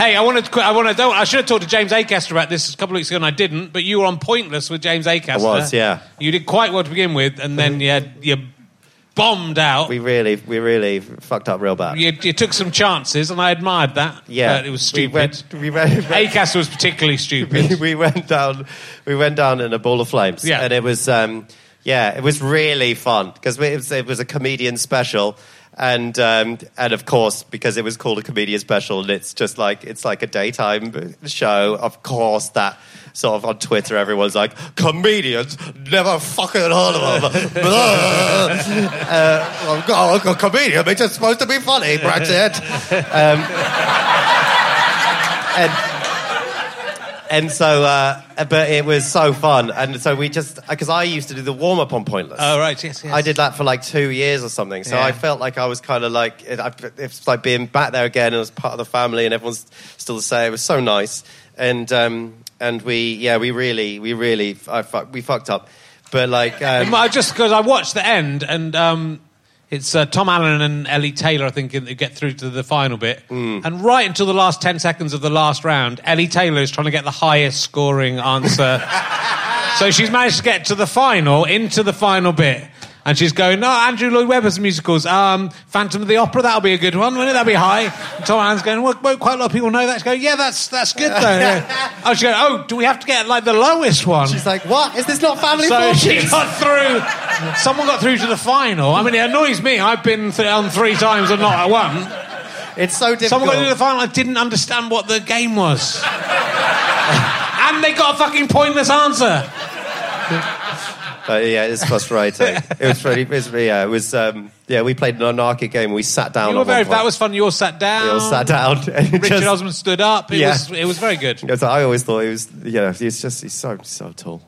Hey, I wanted to. I want to. I should have talked to James Acaster about this a couple of weeks ago, and I didn't. But you were on Pointless with James Acaster. I was, yeah. You did quite well to begin with, and then you had, you bombed out. We really, we really fucked up real bad. You, you took some chances, and I admired that. Yeah, but it was We stupid. went, we went, Acaster was particularly we, stupid. (laughs) we went down, we went down in a ball of flames. Yeah. and it was, um, yeah, it was really fun because it was, it was a comedian special. And um, and of course, because it was called a comedian special, and it's just like it's like a daytime show. Of course, that sort of on Twitter, everyone's like, comedians never fucking heard of them. (laughs) uh, oh, a comedian, it's just supposed to be funny. Brexit. (laughs) Um, and and so, uh, but it was so fun, and so we just because I used to do the warm up on Pointless. oh right, yes, yes. I did that for like two years or something. So Yeah. I felt like I was kind of like it, I, it's like being back there again, and it was part of the family, and everyone's still the same. It was so nice, and um, and we yeah we really we really I fuck, we fucked up, but like um, I just because I watched the end, and um, it's uh, Tom Allen and Ellie Taylor, I think, in- who get through to the final bit. Mm. And right until the last ten seconds of the last round, Ellie Taylor is trying to get the highest scoring answer. (laughs) so she's managed to get to the final, into the final bit. And she's going, no, Andrew Lloyd Webber's musicals. Um, Phantom of the Opera, that'll be a good one, wouldn't it? That'll be high. And Tom Hanks going, well, quite a lot of people know that. She's going, yeah, that's, that's good, though. Yeah. (laughs) oh, she's going, oh, do we have to get, like, the lowest one? she's like, what is this not family So she got through. Someone got through to the final. I mean, it annoys me. I've been th- on three times and not at one. It's so difficult. Someone got through to the final. I didn't understand what the game was, (laughs) and they got a fucking pointless answer. (laughs) But yeah, it's frustrating. it was pretty. It was, yeah, it was. Um, yeah, we played an anarchic game. We sat down. You were very. That was fun. You all sat down. We all sat down. (laughs) Richard just- Osman stood up. It Yeah. was. It was very good. Yes, I always thought he was. Yeah, he's just he's so so tall.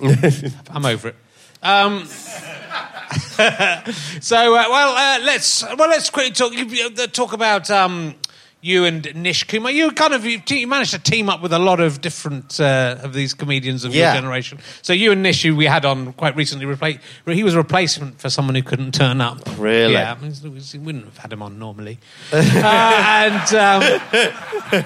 (laughs) I'm over it. Um, (laughs) so uh, well, uh, let's well let's quickly talk. You, uh, talk about um, you and Nish Kumar. You kind of you, te- you managed to team up with a lot of different uh, of these comedians of Yeah. your generation. So you and Nish, who we had on quite recently, repla- he was a replacement for someone who couldn't turn up. Really? Yeah, I mean, we wouldn't have had him on normally. (laughs) uh, and. Um,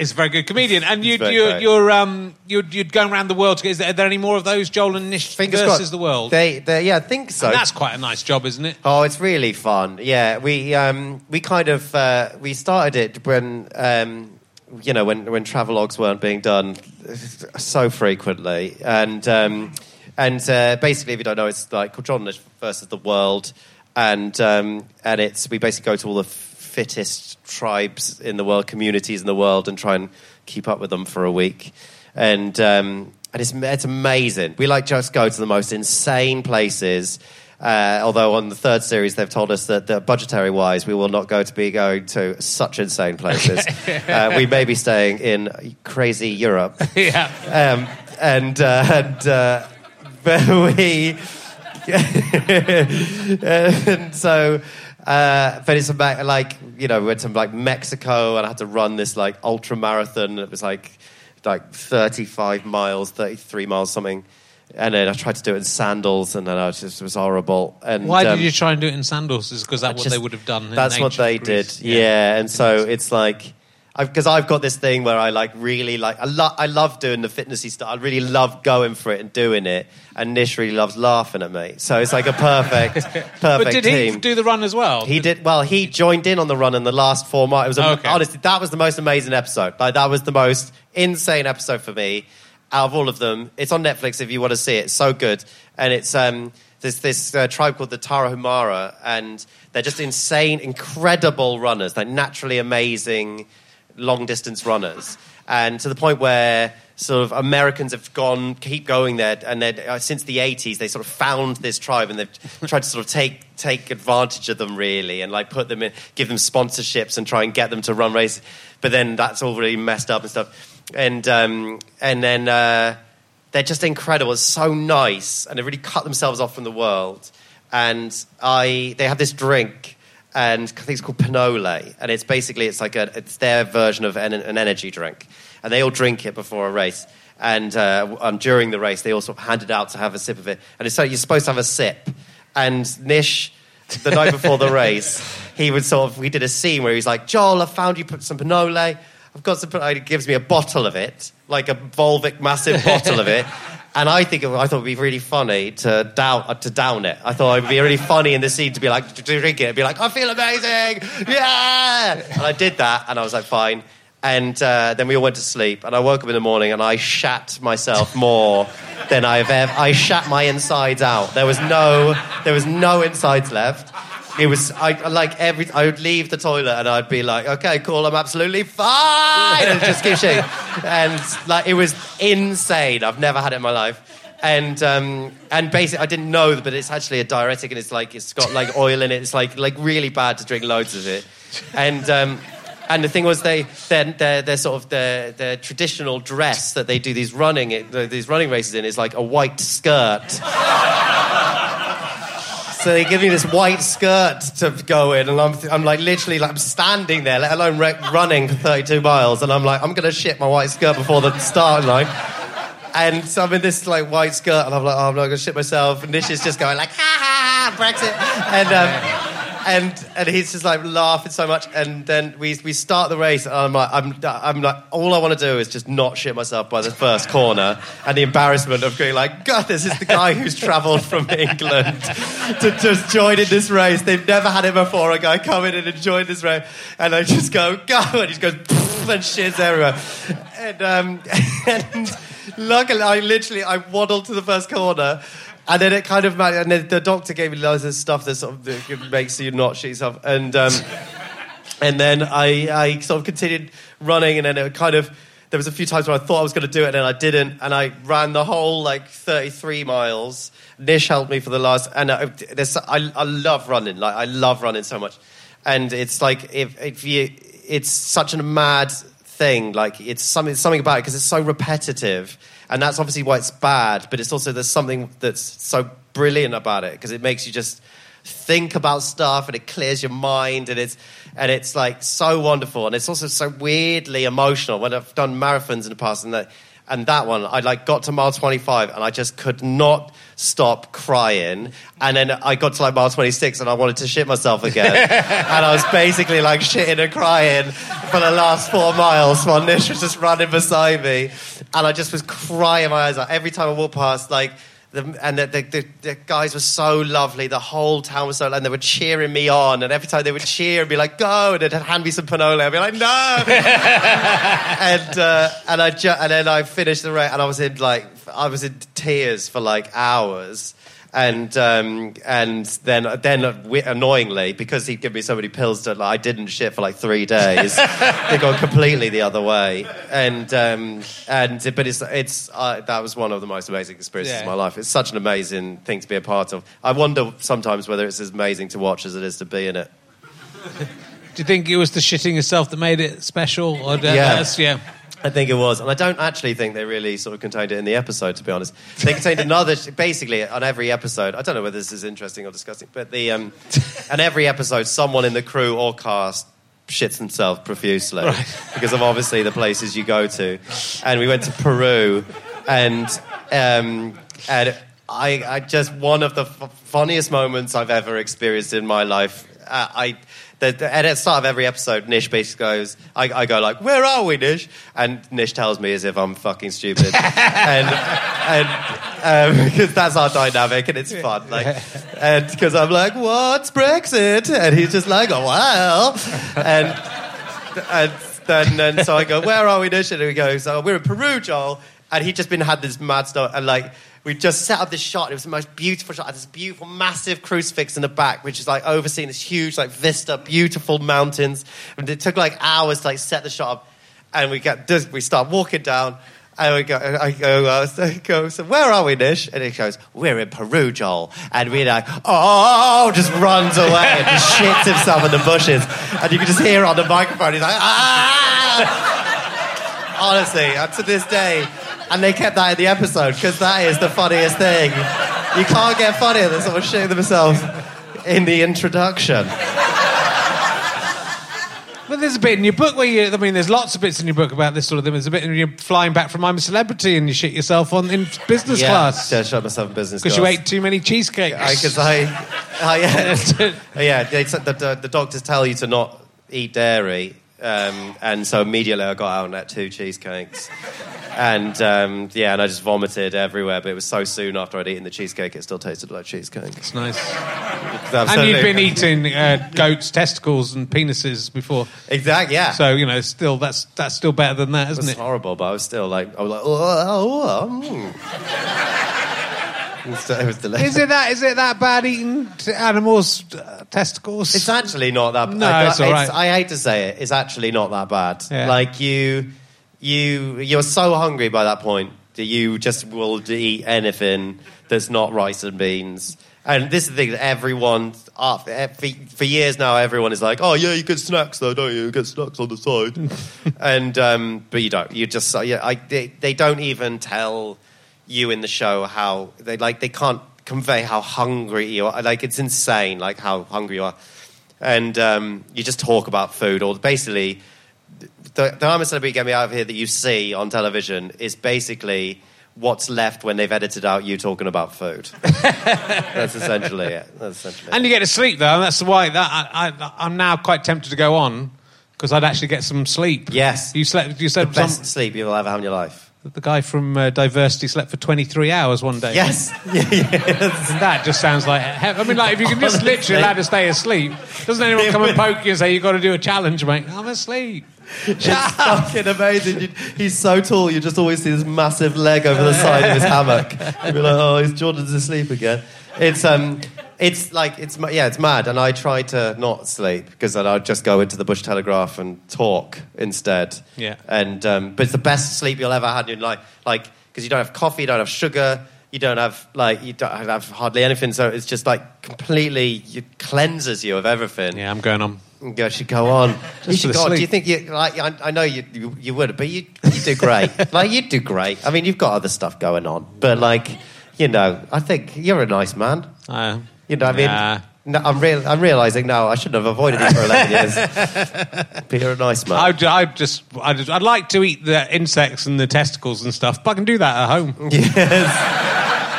He's a very good comedian, and you'd, you, are you're, um, you'd, you'd go around the world. To, is there, are there any more of those, Joel and Nish Fingers versus the world? They, they, yeah, I think so. And that's quite a nice job, isn't it? Oh, it's really fun. Yeah, we um, we kind of uh, we started it when um, you know when when travelogues weren't being done (laughs) so frequently, and um, and uh, basically, if you don't know, it's like John Nish versus the world, and um, and it's we basically go to all the fittest tribes in the world, communities in the world, and try and keep up with them for a week. and um, and it's it's amazing. We like just go to the most insane places. Uh, although on the third series they've told us that, that budgetary wise we will not go to be going to such insane places. (laughs) uh, we may be staying in crazy Europe. (laughs) yeah. Um, and uh, and uh, but (laughs) we and so uh, but it's about like you know we went to like Mexico and I had to run this like ultra marathon. It was like like 35 miles, 33 miles something. And then I tried to do it in sandals, and then I just it was horrible. And Why um, did you try and do it in sandals? Is because that's what they would have done. In That's what they Greece. did. Yeah, and so it's like because I've, got this thing where I like really like I, lo- I love doing the fitnessy stuff. I really love going for it and doing it, and Nish really loves laughing at me. So it's like a perfect, (laughs) perfect But did team. he do the run as well? He did well. He joined in on the run in the last four miles. It was a, Okay. honestly that was the most amazing episode. Like that was the most insane episode for me out of all of them. It's on Netflix if you want to see it. It's so good, and it's um there's this uh, tribe called the Tarahumara, and they're just insane, incredible runners. They're naturally amazing long distance runners, and to the point where sort of Americans have gone keep going there, and uh, since the 80s they sort of found this tribe and they've (laughs) tried to sort of take take advantage of them really, and like put them in, give them sponsorships and try and get them to run races, but then that's all really messed up and stuff, and um, and then. Uh, they're just incredible. It's so nice, and they really cut themselves off from the world. And I, they have this drink, and I think it's called Pinole, and it's basically it's like a, it's their version of an, an energy drink, and they all drink it before a race. And uh, um, during the race, they also hand it out to have a sip of it. And it's so you're supposed to have a sip. And Nish, the night before the race, (laughs) he would sort of we did a scene where he's like, Joel, I found you put some Pinole. I've got some. Pinole." He gives me a bottle of it, like a Volvic massive bottle of it. (laughs) And I think it, I thought it'd be really funny to down to down it. I thought it'd be really funny in the scene to be like to drink it, and be like, I feel amazing, yeah. And I did that, and I was like, fine. And uh, then we all went to sleep, and I woke up in the morning, and I shat myself more than I've ever. I shat my insides out. There was no, there was no insides left. It was I like every. I would leave the toilet and I'd be like, "Okay, cool, I'm absolutely fine," (laughs) and just keep shitting. And like it was insane. I've never had it in my life. And um, and basically, I didn't know, but it's actually a diuretic, and it's like it's got like oil in it. It's like like really bad to drink loads of it. And um, and the thing was, they their their, their sort of their their traditional dress that they do these running these running races in is like a white skirt. So they give me this white skirt to go in, and I'm, I'm like literally like I'm standing there, let alone re- running for 32 miles, and I'm like I'm gonna shit my white skirt before the start line. And so I'm in this like white skirt, and I'm like, oh, I'm not gonna shit myself. And Nish is just going like, ha ha, ha Brexit, and um, and and he's just like laughing so much. And then we we start the race, and I'm like, I'm I'm like, all I want to do is just not shit myself by the first corner, and the embarrassment of going like, God, this is the guy who's travelled from England to just join in this race. They've never had it before. A guy come in and join this race, and I just go go, and he just goes and shits everywhere, and um, (laughs) and luckily I literally I waddled to the first corner. And then it kind of, and then the doctor gave me loads of stuff that sort of makes you not shit yourself. And um, and then I, I sort of continued running, and then it kind of there was a few times where I thought I was going to do it, and then I didn't, and I ran the whole like 33 miles. Nish helped me for the last, and I, there's, I, I love running, like I love running so much, and it's like if if you, it's such a mad thing, like it's something something about it because it's so repetitive, and that's obviously why it's bad, but it's also there's something that's so brilliant about it because it makes you just think about stuff and it clears your mind and it's and it's like so wonderful. And it's also so weirdly emotional. When I've done marathons in the past and that and that one I like got to mile 25 and I just could not stop crying. And then I got to like mile 26 and I wanted to shit myself again. (laughs) And I was basically like shitting and crying for the last four miles while Nish was just running beside me. And I just was crying my eyes out. Every time I walked past like the, and the, the, the, the guys were so lovely. The whole town was so lovely. And they were cheering me on. And every time they would cheer and be like, go, and they'd hand me some Pinole. I'd be like, no. (laughs) and, uh, and, I ju- and then I finished the race and I was in like, I was in tears for like hours. And um, and then then annoyingly, because he'd given me so many pills that like, I didn't shit for like three days, (laughs) it got completely the other way. And um, and but it's it's uh, that was one of the most amazing experiences Yeah. of my life. It's such an amazing thing to be a part of. I wonder sometimes whether it's as amazing to watch as it is to be in it. (laughs) Do you think it was the shitting yourself that made it special? Or Yeah. yeah. I think it was, and I don't actually think they really sort of contained it in the episode. To be honest, they contained another. Basically, on every episode, I don't know whether this is interesting or disgusting, but the um, on every episode, someone in the crew or cast shits themselves profusely because of obviously the places you go to. And we went to Peru, and um, and I, I just one of the f- funniest moments I've ever experienced in my life. Uh, I. At the start of every episode, Nish basically goes, I, I go like, "Where are we, Nish?" And Nish tells me as if I'm fucking stupid, (laughs) and and um, because that's our dynamic and it's fun, like, and because I'm like, "What's Brexit?" And he's just like, "Oh well," and and then and so I go, "Where are we, Nish?" And he goes, "Oh, we're in Peru, Joel." And he'd just been had this mad stuff, and like we just set up this shot. It was the most beautiful shot. Had this beautiful, massive crucifix in the back, which is like overseeing this huge, like vista, beautiful mountains. And it took like hours to like set the shot up. And we get we start walking down. And we go, I go, uh, I go, so where are we, Nish? And he goes, we're in Peru, Joel. And we're like, oh, just runs away and just shits himself in the bushes. And you can just hear on the microphone, he's like, ah! Honestly, up to this day. And they kept that in the episode because that is the funniest thing. You can't get funnier than someone shitting themselves in the introduction. But there's a bit in your book where you, I mean, there's lots of bits in your book about this sort of thing. There's a bit when you're flying back from I'm a Celebrity and you shit yourself on in business yeah, class Yeah, I shut myself in business because you ate too many cheesecakes. Because I, I, yeah, (laughs) yeah they, said the, the doctors tell you to not eat dairy, um, and so immediately I got out and ate two cheesecakes, and um, yeah, and I just vomited everywhere. But it was so soon after I'd eaten the cheesecake, it still tasted like cheesecake. It's nice. And you'd been eating uh, goats' testicles and penises before. Exactly, yeah. So you know, still that's that's still better than that, isn't It's it? horrible, but I was still like, I was like, oh, oh, oh. It was- it was delicious. Is it that? Is it that bad eating t- animals' uh, testicles? It's actually not that. No, I, it's all right. I hate to say it. It's actually not that bad. Yeah. Like you, you, you're so hungry by that point that you just will eat anything that's not rice and beans. And this is the thing that everyone, for, for years now, everyone is like, "Oh yeah, you get snacks though, don't you? You get snacks on the side." (laughs) and um, but you don't. You just yeah. I, they, they don't even tell you in the show how they like they can't convey how hungry you are. Like it's insane, like how hungry you are, and um, you just talk about food or basically the, the I'm a celebrity get me out of here that you see on television is basically what's left when they've edited out you talking about food. (laughs) That's essentially it. That's essentially. And you get to sleep though, and that's why that I, I, I'm now quite tempted to go on because I'd actually get some sleep. Yes. You slept. You said the some, best sleep you'll ever have in your life. the guy from uh, Diversity slept for 23 hours one day. Yes. (laughs) (laughs) yes. And that just sounds like he- I mean, like if you can just Honestly. literally allow to stay asleep, doesn't anyone come and poke you and say you've got to do a challenge, mate? I'm asleep. It's fucking amazing. You, he's so tall, you just always see this massive leg over the side of his hammock. You'd be like, oh, he's Jordan's asleep again. It's um, it's like it's yeah, it's mad. And I try to not sleep because then I'd just go into the Bush Telegraph and talk instead. Yeah. And um, but it's the best sleep you'll ever had in your life, like because you don't have coffee, you don't have sugar. You don't have like you don't have hardly anything, so it's just like completely it cleanses you of everything. Yeah, I'm going on. You should go on. you should go on. Do you think you like? I, I know you, you you would, but you you do great. (laughs) like you do great. I mean, you've got other stuff going on, but like you know, I think you're a nice man. Uh, You know, what I mean, no, I'm real. I'm realizing now I shouldn't have avoided you for 11 years. (laughs) but you're a nice man. I'd, I'd just, I'd, just- I'd like to eat the insects and the testicles and stuff, but I can do that at home. (laughs) yes,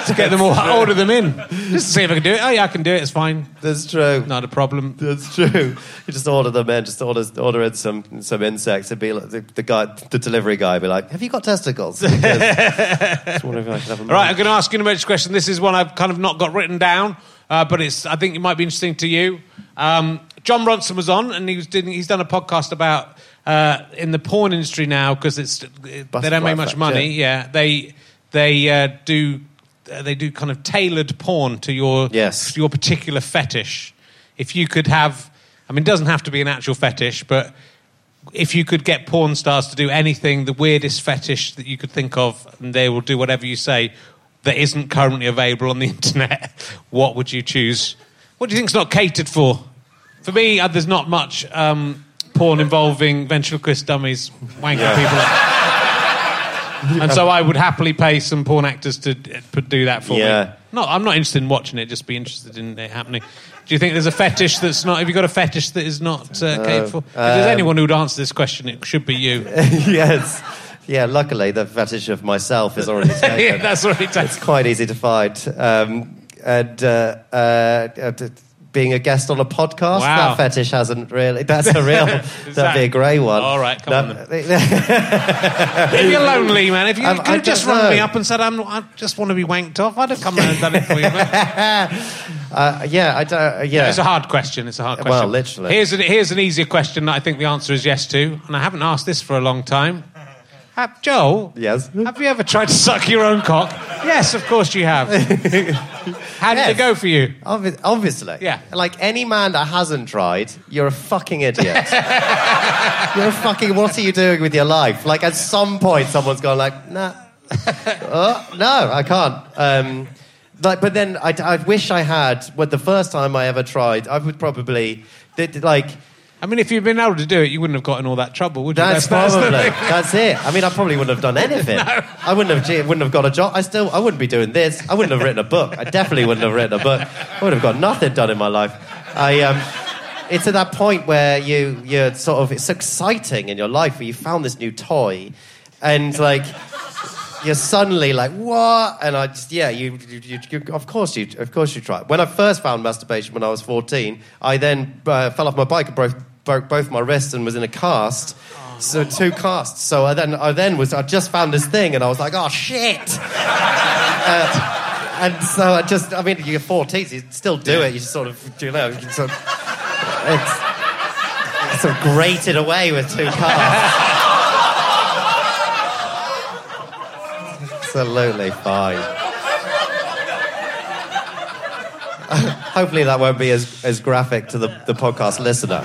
To get them all, order them in, just to see if I can do it. Oh yeah, I can do it. It's fine, that's true. not a problem. That's true. You just order them in. Just order order in some some insects. It'd be like the, the guy, the delivery guy, would be like, "Have you got testicles?" (laughs) Because- just wondering if I could have them. All right, I'm going to ask you an emergency question. This is one I've kind of not got written down, uh, but it's I think it might be interesting to you. Um, Jon Ronson was on, and he was doing, he's done a podcast about uh, in the porn industry now because it's they don't make much money. Yeah, they they uh, do uh, they do kind of tailored porn to your Yes. your particular fetish. If you could have, I mean, it doesn't have to be an actual fetish, but if you could get porn stars to do anything, the weirdest fetish that you could think of, and they will do whatever you say that isn't currently available on the (laughs) internet, what would you choose? What do you think's not catered for? For me, uh, there's not much um, porn involving ventriloquist dummies wanking people up. (laughs) and so I would happily pay some porn actors to do that for Yeah. me. No, I'm not interested in watching it. Just be interested in it happening. Do you think there's a fetish that's not? Have you got a fetish that is not uh, catered for? If there's um, anyone who'd answer this question, it should be you. (laughs) yes. Yeah, luckily the fetish of myself is already (laughs) taken. yeah, that's already taken. It's quite easy to find. Um, and uh, uh, being a guest on a podcast, Wow. that fetish hasn't really. That's a real. (laughs) that'd that- be a grey one. All right, come on That- If you're lonely, man, if you Um, could have just rung me up and said, I'm, I just want to be wanked off, I'd have come and done it for you. (laughs) uh, yeah, I don't. Uh, yeah, It's a hard question. It's a hard question. Well, literally. Here's, a, here's an easier question that I think the answer is yes to, and I haven't asked this for a long time. Uh, Joel, Yes. have you ever tried to suck your own cock? Yes, of course you have. (laughs) How did Yes. it go for you? Obvi- obviously. Yeah. Like any man that hasn't tried, you're a fucking idiot. (laughs) you're a fucking. What are you doing with your life? Like at some point, someone's gone like, nah. Uh, (laughs) no, I can't. Um, like, but then I, I wish I had. When the first time I ever tried, I would probably did, like. I mean, if you'd been able to do it, you wouldn't have gotten all that trouble, would you? That's, the probably that's it. I mean, I probably wouldn't have done (laughs) anything. I wouldn't have gee, wouldn't have got a job. I still I wouldn't be doing this. I wouldn't have written a book. I definitely wouldn't have written a book. I would have got nothing done in my life. I um, it's at that point where you you're sort of it's exciting in your life where you found this new toy, and like. You're suddenly like what? And I just yeah, you, you, you, you of course you of course you try. When I first found masturbation when I was 14, I then uh, fell off my bike and broke, broke both my wrists and was in a cast. So two casts. So I then I then was I just found this thing and I was like oh shit. (laughs) Uh, and so I just I mean you're 14, so you still do it. You just sort of you know you sort of, it's, it's sort of grated away with two casts. Absolutely fine. (laughs) Hopefully that won't be as, as graphic to the, the podcast listener.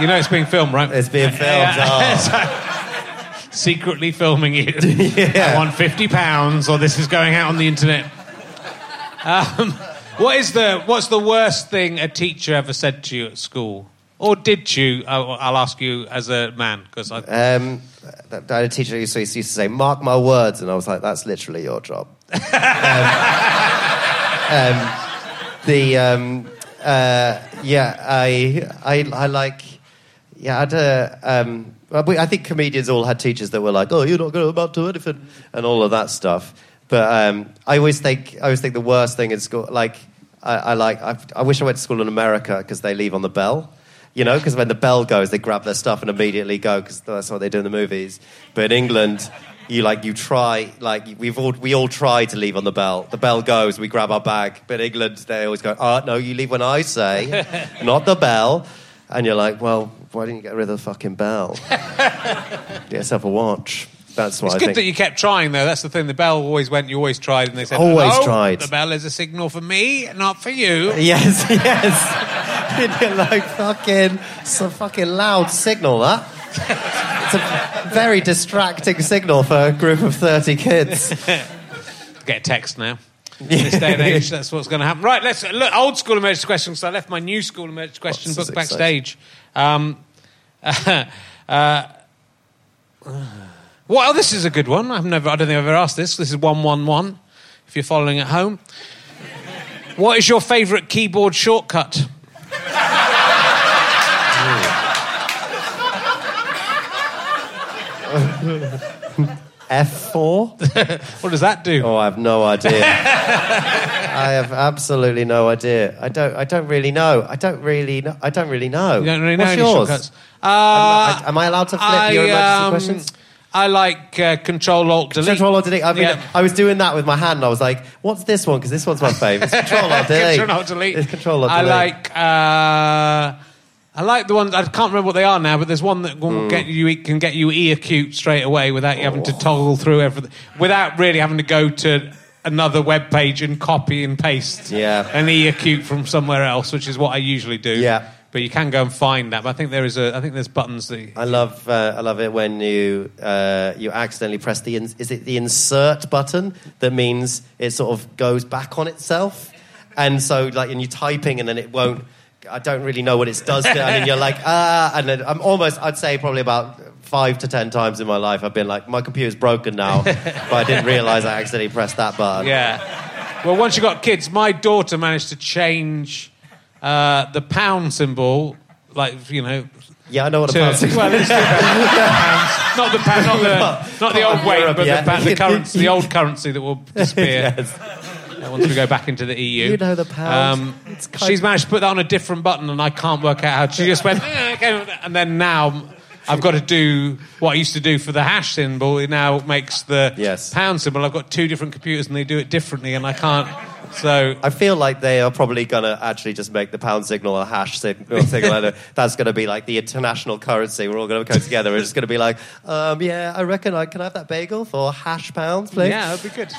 You know it's being filmed, right? It's being filmed. Oh. (laughs) Secretly filming you. (laughs) I want fifty pounds, or this is going out on the internet. Um, what is the what's the worst thing a teacher ever said to you at school, or did you? I'll, I'll ask you as a man because I. Um, I had a teacher who used to used to say, "Mark my words," and I was like, "That's literally your job." (laughs) um, um, the um, uh, yeah, I, I I like yeah. I had a, um, I think comedians all had teachers that were like, "Oh, you're not going to amount to anything," and all of that stuff. But um, I always think I always think the worst thing in school, like I, I like I, I wish I went to school in America because they leave on the bell. You know, because when the bell goes, they grab their stuff and immediately go because that's what they do in the movies. But in England, you like you try like we've all we all try to leave on the bell. The bell goes, we grab our bag. But in England, they always go, "Oh no, you leave when I say, not the bell." And you're like, "Well, why didn't you get rid of the fucking bell? (laughs) Get yourself a watch." That's what It's I good think. that you kept trying, though. That's the thing. The bell always went. You always tried, and they said, Always "No, tried. The bell is a signal for me, not for you." Yes, (laughs) yes. and (laughs) you're like fucking, it's a fucking loud signal. That it's a very distracting signal for a group of thirty kids. Get a text now. In this day and age, that's what's going to happen. Right, let's look. Old school emergency questions. I left my new school emergency question this is book backstage. Um, uh, well, this is a good one. I've never. I don't think I've ever asked this. This is one one one. If you're following at home, what is your favourite keyboard shortcut? (laughs) F four. (laughs) What does that do? Oh, I have no idea. (laughs) I have absolutely no idea. I don't. I don't really know. I don't really. Know, I don't really know. You don't really know What's yours? shortcuts. Am Uh, I- am I allowed to flip I, your emergency um, questions? I like uh, Control Alt Delete. Control Alt Delete. I mean, Yeah. I was doing that with my hand. I was like, "What's this one?" Because this one's my (laughs) favourite. Control Alt Delete. Control Alt Delete. It's Control Alt Delete. I like. Uh, I like the ones. I can't remember what they are now, but there's one that will get you can get you ear cute straight away without you having to toggle through everything, without really having to go to another web page and copy and paste Yeah. an ear cute from somewhere else, which is what I usually do. Yeah. But you can go and find that. But I think there is a. I think there's buttons that. I love uh, I love it when you uh, you accidentally press the in, is it the insert button that means it sort of goes back on itself, and so like and you're typing and then it won't. I don't really know what it does, to, and then you're like (laughs) ah, and then I'm almost I'd say probably about five to ten times in my life I've been like my computer's broken now, (laughs) but I didn't realise I accidentally pressed that button. Yeah. Well, once you got kids, my daughter managed to change uh, the pound symbol, like you know. Yeah, I know what a to- pound symbol well, pounds, (laughs) not the pound, not the not the old weight, but yeah. the, the currency, the old currency that will disappear Yes. Once we go back into the EU. You know the pound. Um, she's managed to put that on a different button, and I can't work out how. She just went, "Eh, okay," and then now. I've got to do what I used to do for the hash symbol. It now makes the Yes. pound symbol. I've got two different computers and they do it differently, and I can't. So I feel like they are probably going to actually just make the pound signal a hash (laughs) signal. signal and that's going to be like the international currency. We're all going to come together. We're just going to be like, um, yeah, I reckon I can have that bagel for hash pounds, please. yeah, that'd be good.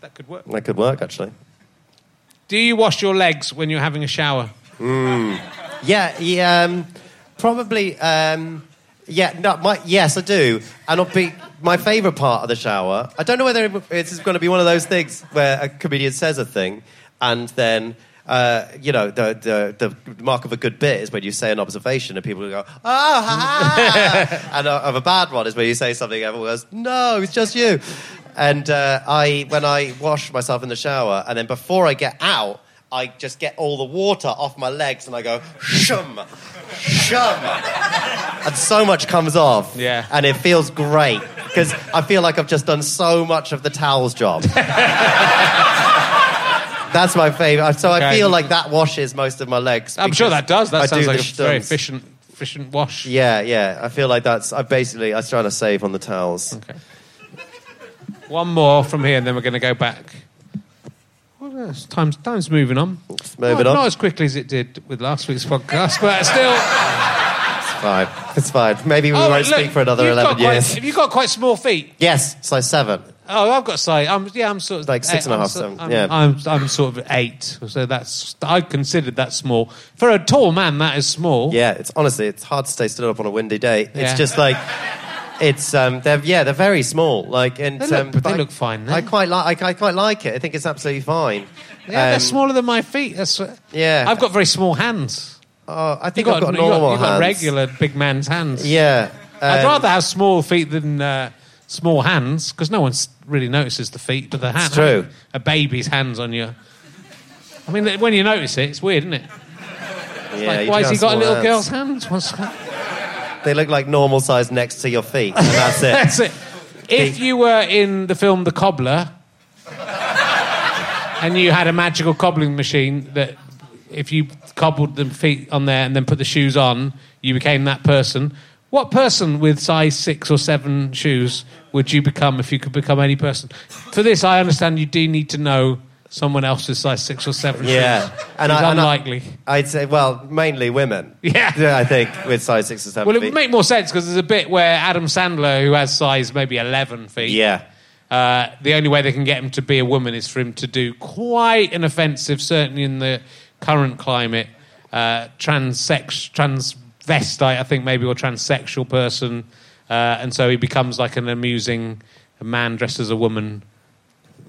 That could work. That could work, actually. Do you wash your legs when you're having a shower? Yeah, yeah um, probably. Um, yeah, no, my, yes, I do. And it'll be my favourite part of the shower. I don't know whether it's going to be one of those things where a comedian says a thing and then. Uh, you know, the, the, the mark of a good bit is when you say an observation and people go, oh, ha, ha. (laughs) and uh, of a bad one is when you say something, and everyone goes, no, it's just you. And uh, I, when I wash myself in the shower, and then before I get out, I just get all the water off my legs and I go, shum, shum. And so much comes off. Yeah. And it feels great because I feel like I've just done so much of the towels job. (laughs) That's my favorite. So I Okay. feel like that washes most of my legs. I'm sure because that does. That I sounds do like the a very stunts. efficient, efficient wash. Yeah, yeah. I feel like that's. I basically. I was trying to save on the towels. Okay. One more from here, and then we're going to go back. Well, yes, time's, time's moving on. moving not, on. Not as quickly as it did with last week's podcast, but still. It's fine. It's fine. Maybe we Oh, won't look, speak for another you've got eleven quite- years. Have you got quite small feet? Yes, size seven. Oh, I've got size. I'm, yeah, I'm sort of Like six and a I'm half, seven, I'm, yeah. I'm, I'm sort of eight, so that's I considered that small for a tall man. That is small. Yeah, it's honestly, it's hard to stay stood up on a windy day. Yeah. It's just like. It's um, they're yeah, they're very small. Like and They look- um, but they I- look fine, I quite like. I, I quite like it. I think it's absolutely fine. Yeah, they're Um, smaller than my feet. That's, Yeah. I've got very small hands. Oh, I think got, I've got normal you got hands. regular big man's hands. Yeah. I'd um, rather have small feet than uh, small hands because no one really notices the feet, but the hand, true. a baby's hands on you. I mean, when you notice it, it's weird, isn't it? Yeah, like, why has he got a little hands. girl's hands? What's that? They look like normal size next to your feet, and that's it. (laughs) That's it. If you were in the film The Cobbler and you had a magical cobbling machine that if you cobbled the feet on there and then put the shoes on, you became that person. What person with size six or seven shoes would you become if you could become any person? For this, I understand you do need to know someone else's size six or seven Yeah, and I, and I- unlikely. I'd say, well, mainly women. Yeah. I think with size six or seven. well, it feet. would make more sense because there's a bit where Adam Sandler, who has size maybe 11 feet, Yeah, Uh, the only way they can get him to be a woman is for him to do quite an offensive, certainly in the current climate, uh, transex, transvestite, I think maybe, or transsexual person. Uh, and so he becomes like an amusing man dressed as a woman.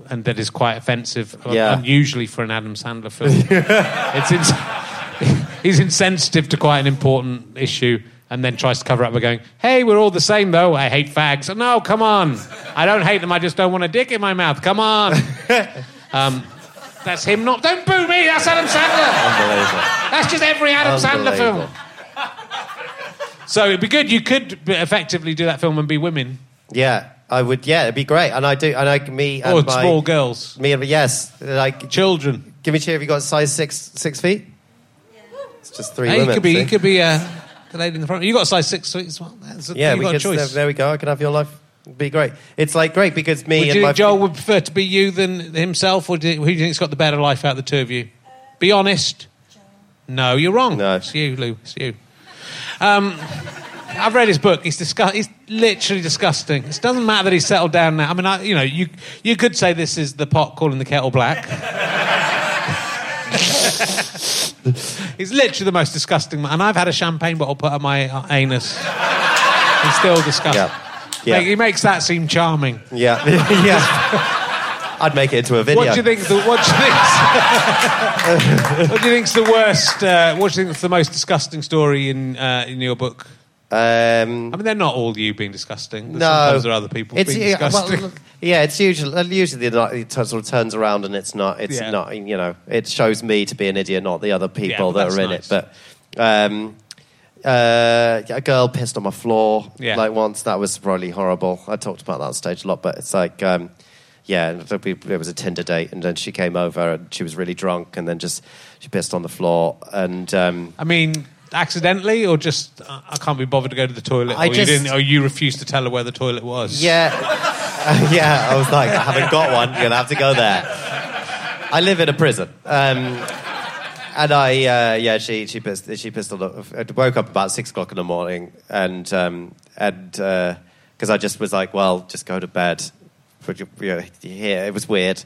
And that is quite offensive, uh, Yeah. unusually for an Adam Sandler film. (laughs) it's ins- (laughs) he's insensitive to quite an important issue and then tries to cover up by going, hey, we're all the same though. I hate fags. No, come on. I don't hate them. I just don't want a dick in my mouth. Come on. (laughs) um, that's him not. Don't boo me. That's Adam Sandler. unbelievable. That's just every Adam Sandler film. Unbelievable. So it'd be good. You could effectively do that film and be women Yeah, I would. Yeah, it'd be great. And I do. And I, me and or my, small girls, me and yes, like children. give me a cheer if you got size six six feet. It's just three Hey, you could be. You could be uh, the lady in the front. You got a size six feet as well. A, yeah, we got a could. choice. There we go. I can have your life. It'd be great. It's like great because me Would and you my Joel would prefer to be you than himself, or do you, who do you think's got the better life out of the two of you? Be honest. No, you're wrong. No. It's you, Lou. It's you. Um, I've read his book. He's disgust- He's literally disgusting. It doesn't matter that he's settled down now. I mean, I, you know, you you could say this is the pot calling the kettle black. (laughs) he's literally the most disgusting man. And I've had a champagne bottle put up my uh, anus. He's still disgusting. Yeah. Yeah. Like, he makes that seem charming. Yeah, (laughs) yeah. I'd make it into a video. What do you think? The, what do you think? (laughs) what do you think's the worst? Uh, what do you think is the most disgusting story in uh, in your book? Um, I mean, they're not all you being disgusting. no, Sometimes there are other people It's, being yeah, well, disgusting. look, yeah, it's usually usually the it sort of turns around and it's not. It's Yeah. not. You know, it shows me to be an idiot, not the other people well, that are in that's it. But um, uh, a girl pissed on my floor Yeah. like once. That was really horrible. I talked about that on stage a lot, but it's like. Um, yeah, there was a Tinder date, and then she came over, and she was really drunk, and then just she pissed on the floor, and um, I mean, accidentally or just uh, I can't be bothered to go to the toilet, I or, you didn't, or you refused to tell her where the toilet was. Yeah, (laughs) yeah. I was like, I haven't got one. You're gonna have to go there. I live in a prison, um, and I, uh, yeah, she she pissed she pissed on the. Woke up about six o'clock in the morning, and um, and because I just was like, well, just go to bed. You know, yeah, it was weird,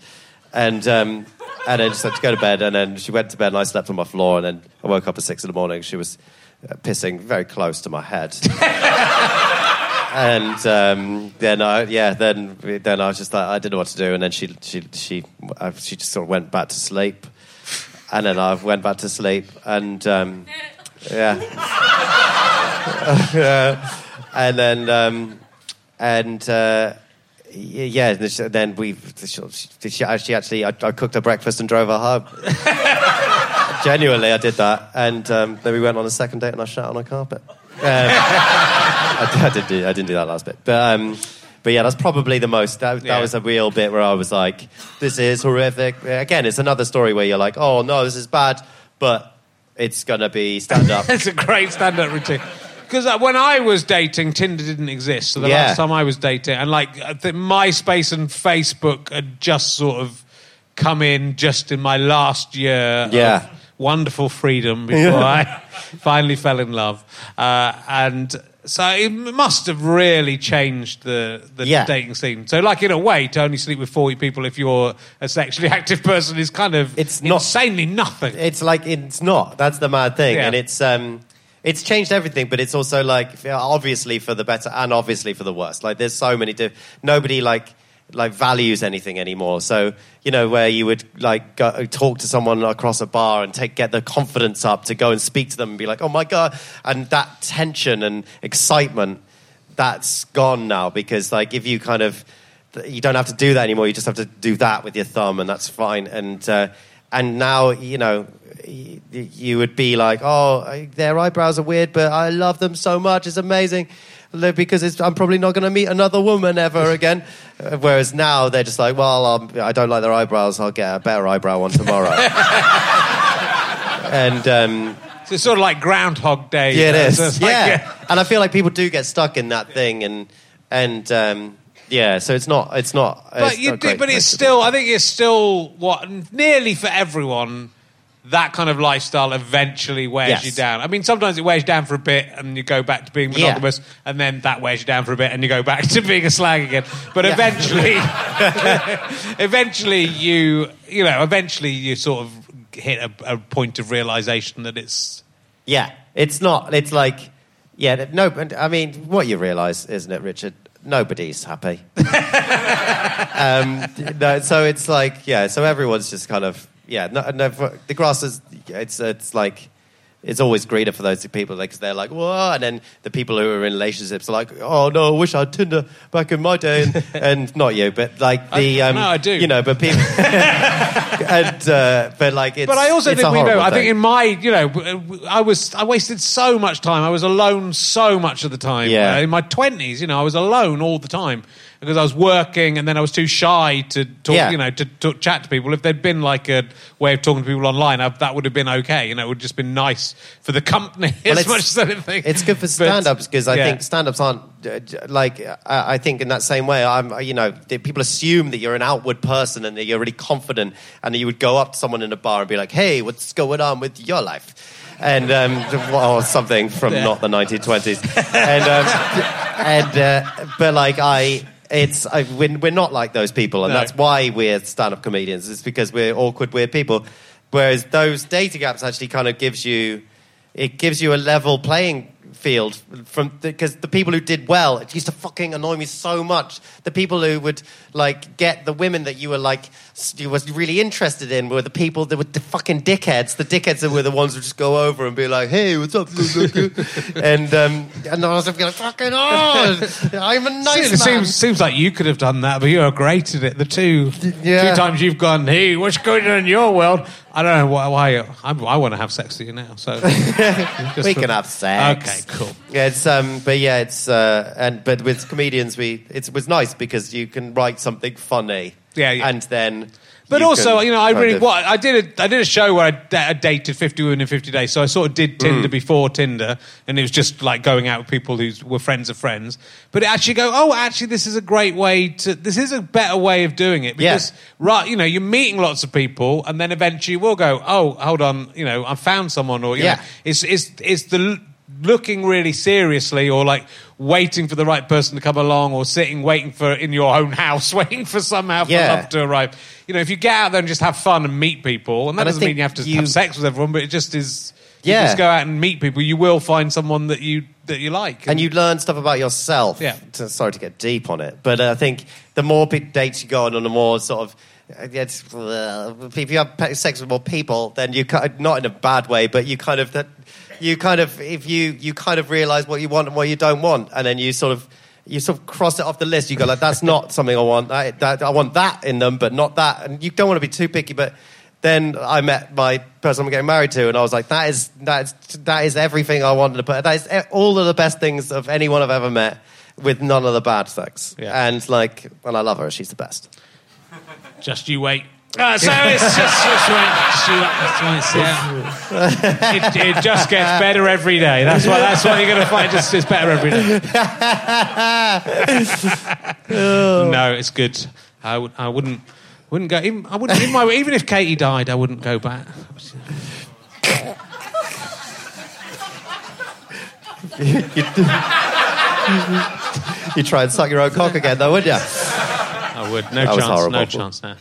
and um, and then just had to go to bed, and then she went to bed, and I slept on my floor, and then I woke up at six in the morning. She was uh, pissing very close to my head. (laughs) and um, then I, yeah, then then I was just like, I didn't know what to do, and then she she she uh, she just sort of went back to sleep, and then I went back to sleep, and um, yeah, (laughs) Yeah. and then um, and. Uh, yeah, then we. She, she, actually, I, I cooked her breakfast and drove her home. (laughs) Genuinely, I did that, and um, then we went on a second date, and I shat on a carpet. Um, (laughs) I, I didn't do, I didn't do that last bit, but um, but yeah, that's probably the most. That, that Yeah. was a real bit where I was like, "This is horrific." Again, it's another story where you're like, "Oh no, this is bad," but it's gonna be stand up. (laughs) it's a great stand-up routine. Because uh, when I was dating, Tinder didn't exist. So the Yeah. last time I was dating, and like I think MySpace and Facebook had just sort of come in just in my last year Yeah. of wonderful freedom (laughs) before I finally fell in love. Uh, and so it must have really changed the, the Yeah. dating scene. So, like in a way, to only sleep with forty people if you're a sexually (laughs) active person is kind of It's not- insanely nothing. It's like it's not. That's the mad thing, Yeah. and it's um, it's changed everything. But it's also like obviously for the better and obviously for the worse. Like there's so many. Diff- nobody like like values anything anymore. So you know where you would like go, talk to someone across a bar and take get the confidence up to go and speak to them and be like, oh my god, and that tension and excitement that's gone now because like if you kind of you don't have to do that anymore. You just have to do that with your thumb, and that's fine. And uh, and now you know you would be like, oh, their eyebrows are weird, but I love them so much. It's amazing. Because it's, I'm probably not going to meet another woman ever again. (laughs) Whereas now they're just like, well, um, I don't like their eyebrows. I'll get a better eyebrow one tomorrow. (laughs) and um, So it's sort of like Groundhog Day. yeah, it Uh, so like, yeah. and I feel like people do get stuck in that thing, and and um, yeah. So it's not. It's not. But it's you not do, but it's place to be. still. I think it's still what nearly for everyone. That kind of lifestyle eventually wears Yes. you down. I mean, sometimes it wears you down for a bit, and you go back to being Yeah. monogamous, and then that wears you down for a bit, and you go back (laughs) to being a slag again. But eventually, (laughs) eventually you, you know, eventually you sort of hit a, a point of realization that it's Yeah, it's not. It's like, yeah, no. I mean, what you realise, isn't it, Richard? Nobody's happy. (laughs) um, no, so it's like, yeah. So everyone's just kind of, yeah. No, no, for- the grass is. It's it's like. It's always greener for those people because they're like, whoa, and then the people who are in relationships are like, oh no, I wish I had Tinder back in my day, and, (laughs) and not you, but like the, I- um, no, I do. you know, but people, (laughs) and uh, but like it's. But I also think we know. horrible I think in my, you know, I was I wasted so much time. I was alone so much of the time. Yeah. In my twenties, you know, I was alone all the time because I was working, and then I was too shy to talk. Yeah. You know, to, to chat to people. If there'd been like a way of talking to people online, I, that would have been okay. You know, it would have just been nice for the company (laughs) Well, as much as anything. It's good for But- stand-ups because I yeah. think stand-ups aren't uh, like I think in that same way. I'm you know people assume that you're an outward person and that you're really confident and that you would go up to someone in a bar and be like, "Hey, what's going on with your life?" and um, (laughs) or something from not the 1920s. And um, (laughs) and uh, but like I. It's I, we're, we're not like those people, and No. that's why we're stand-up comedians. It's because we're awkward, weird people. Whereas those dating apps actually kind of gives you, it gives you a level playing field from because the people who did well it used to fucking annoy me so much the people who would like get the women that you were like you was really interested in were the people that were the fucking dickheads the dickheads that were the ones who just go over and be like hey what's up (laughs) and um and I was like fucking oh I'm a nice it man seems seems like you could have done that, but you're great at it. The two Yeah. two times you've gone, hey, what's going on in your world? I don't know why. why I, I want to have sex with you now. So (laughs) we can have sex. Okay, cool. Yeah, it's um, but yeah, it's uh, and but with comedians, we it's, it was nice because you can write something funny. Yeah, yeah. and then. But you also, you know, I really of- what I did a I did a show where I, I dated fifty women in fifty days. So I sort of did mm. Tinder before Tinder, and it was just like going out with people who were friends of friends. But it actually go, oh, actually, this is a great way to. This is a better way of doing it Yeah. because right, you know, you're meeting lots of people, and then eventually you will go, oh, hold on, you know, I found someone, or you Yeah. know, it's it's it's the looking really seriously or like waiting for the right person to come along or sitting waiting for in your own house (laughs) waiting for somehow for Yeah. love to arrive you know if you get out there and just have fun and meet people and that And doesn't mean you have to you- have sex with everyone but it just is you Yeah. just go out and meet people you will find someone that you that you like and you learn stuff about yourself. Yeah. To- sorry to get deep on it, but uh, I think the more dates you go on, and the more sort of. It's, uh, if you have sex with more people, then you kind of, not in a bad way, but you kind of that you kind of if you you kind of realize what you want and what you don't want, and then you sort of you sort of cross it off the list. You go like, that's not (laughs) something I want. I, that, I want that in them, but not that. And you don't want to be too picky, but then I met my person I'm getting married to, and I was like, that is that is that is everything I wanted to put. That is e- all of the best things of anyone I've ever met, with none of the bad sex. Yeah. And like, well, I love her. She's the best. just you wait uh, so (laughs) it's just, just wait, just you just wait, see how- it, it just gets better every day. That's what that's what you're going to find. Just it's better every day. (laughs) no, it's good. I, would, I wouldn't wouldn't go. Even, I wouldn't. Even, my, even if Catie died, I wouldn't go back. (laughs) You try and suck your own cock again, though, wouldn't you? I would. No That chance. No chance. No.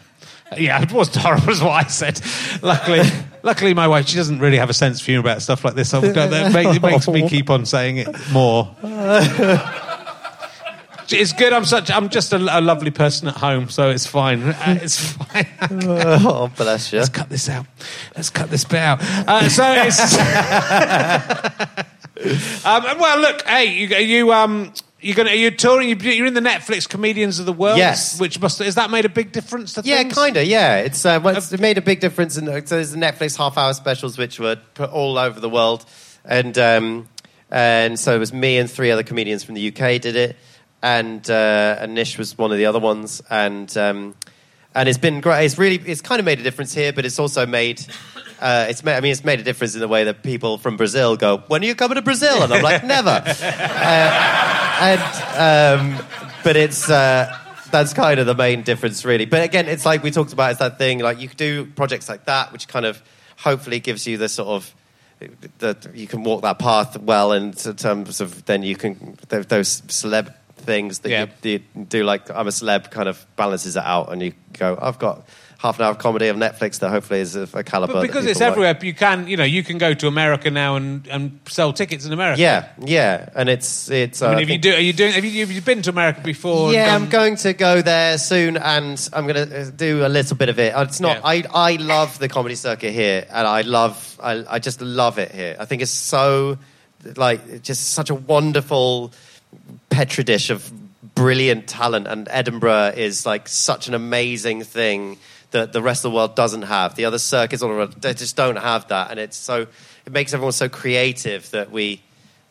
Yeah, it was horrible, is what I said. Luckily, luckily, my wife she doesn't really have a sense of humour about stuff like this. So that make, it makes me keep on saying it more. (laughs) It's good. I'm such. I'm just a, a lovely person at home, so it's fine. Uh, It's fine. (laughs) oh, bless you. Let's cut this out. Let's cut this bit out. Uh, so it's. (laughs) um, well, look. Hey, you, you um. You're gonna. You're touring. you- You're in the Netflix Comedians of the World. Yes. Which must. Has that made a big difference to Yeah, things? kind of. Yeah, it's uh, well, it's it made a big difference. In, so there's the Netflix half-hour specials, which were put all over the world, and um, and so it was me and three other comedians from the UK did it, and uh, and Nish was one of the other ones, and um, and it's been great. It's really it's kind of made a difference here, but it's also made. Uh, it's made, I mean, it's made a difference in the way that people from Brazil go, "When are you coming to Brazil?" And I'm like, (laughs) "Never." and um, but it's uh, that's kind of the main difference, really. But again, it's like we talked about. It's that thing like you could do projects like that, which kind of hopefully gives you the sort of that you can walk that path well, in terms of then you can those celeb things that Yeah. you, you do. Like I'm a celeb, kind of balances it out, and you go, I've got half an hour of comedy of Netflix that hopefully is of a caliber. But because it's like. everywhere, you can. You know, you can go to America now and, and sell tickets in America. Yeah, yeah, and it's it's. I uh, mean, if you do, are you doing? Have you, have you been to America before? Yeah, I'm going to go there soon, and I'm going to do a little bit of it. It's not. Yeah. I I love the comedy circuit here, and I love. I I just love it here. I think it's so, like, just such a wonderful petri dish of brilliant talent, and Edinburgh is like such an amazing thing that the rest of the world doesn't have. The other circuits all around, they just don't have that, and it's so. It makes everyone so creative that we.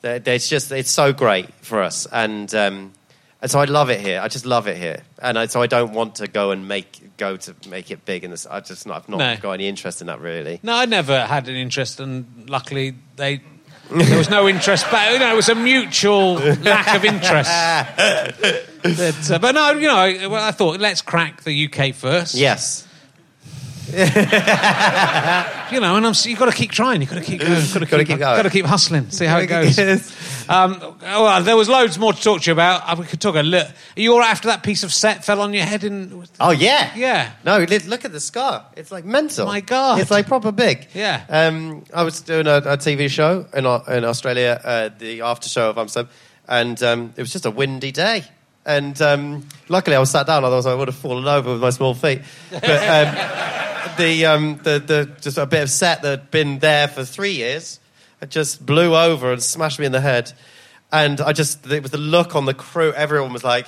that- It's just it's so great for us, and. Um, and so I love it here. I just love it here, and I, so I don't want to go and make go to make it big. In this, I just not, I've not No. got any interest in that really. No, I never had an interest, and luckily they. There was no interest, but you know, it was a mutual lack of interest. (laughs) But, uh, but no, you know, I, well, I thought let's crack the UK first. Yes, (laughs) you know, and I'm, you've got to keep trying. You've got to keep going. Got to keep, keep going. Got to keep hustling. See how it goes. Yes. (laughs) Um, well, there was loads more to talk to you about. Uh, We could talk a little. Are you all right after that piece of set fell on your head? In Oh yeah, Yeah. No, look at the scar. It's like mental. My God. it's like proper big. Yeah. Um, I was doing a, a TV show in in Australia, uh, the after show of Amsterdam, and um, it was just a windy day. And um, luckily, I was sat down. Otherwise, I would have fallen over with my small feet. But um, (laughs) the, um, the the just a bit of set that had been there for three years, it just blew over and smashed me in the head. And I just it was the look on the crew. Everyone was like.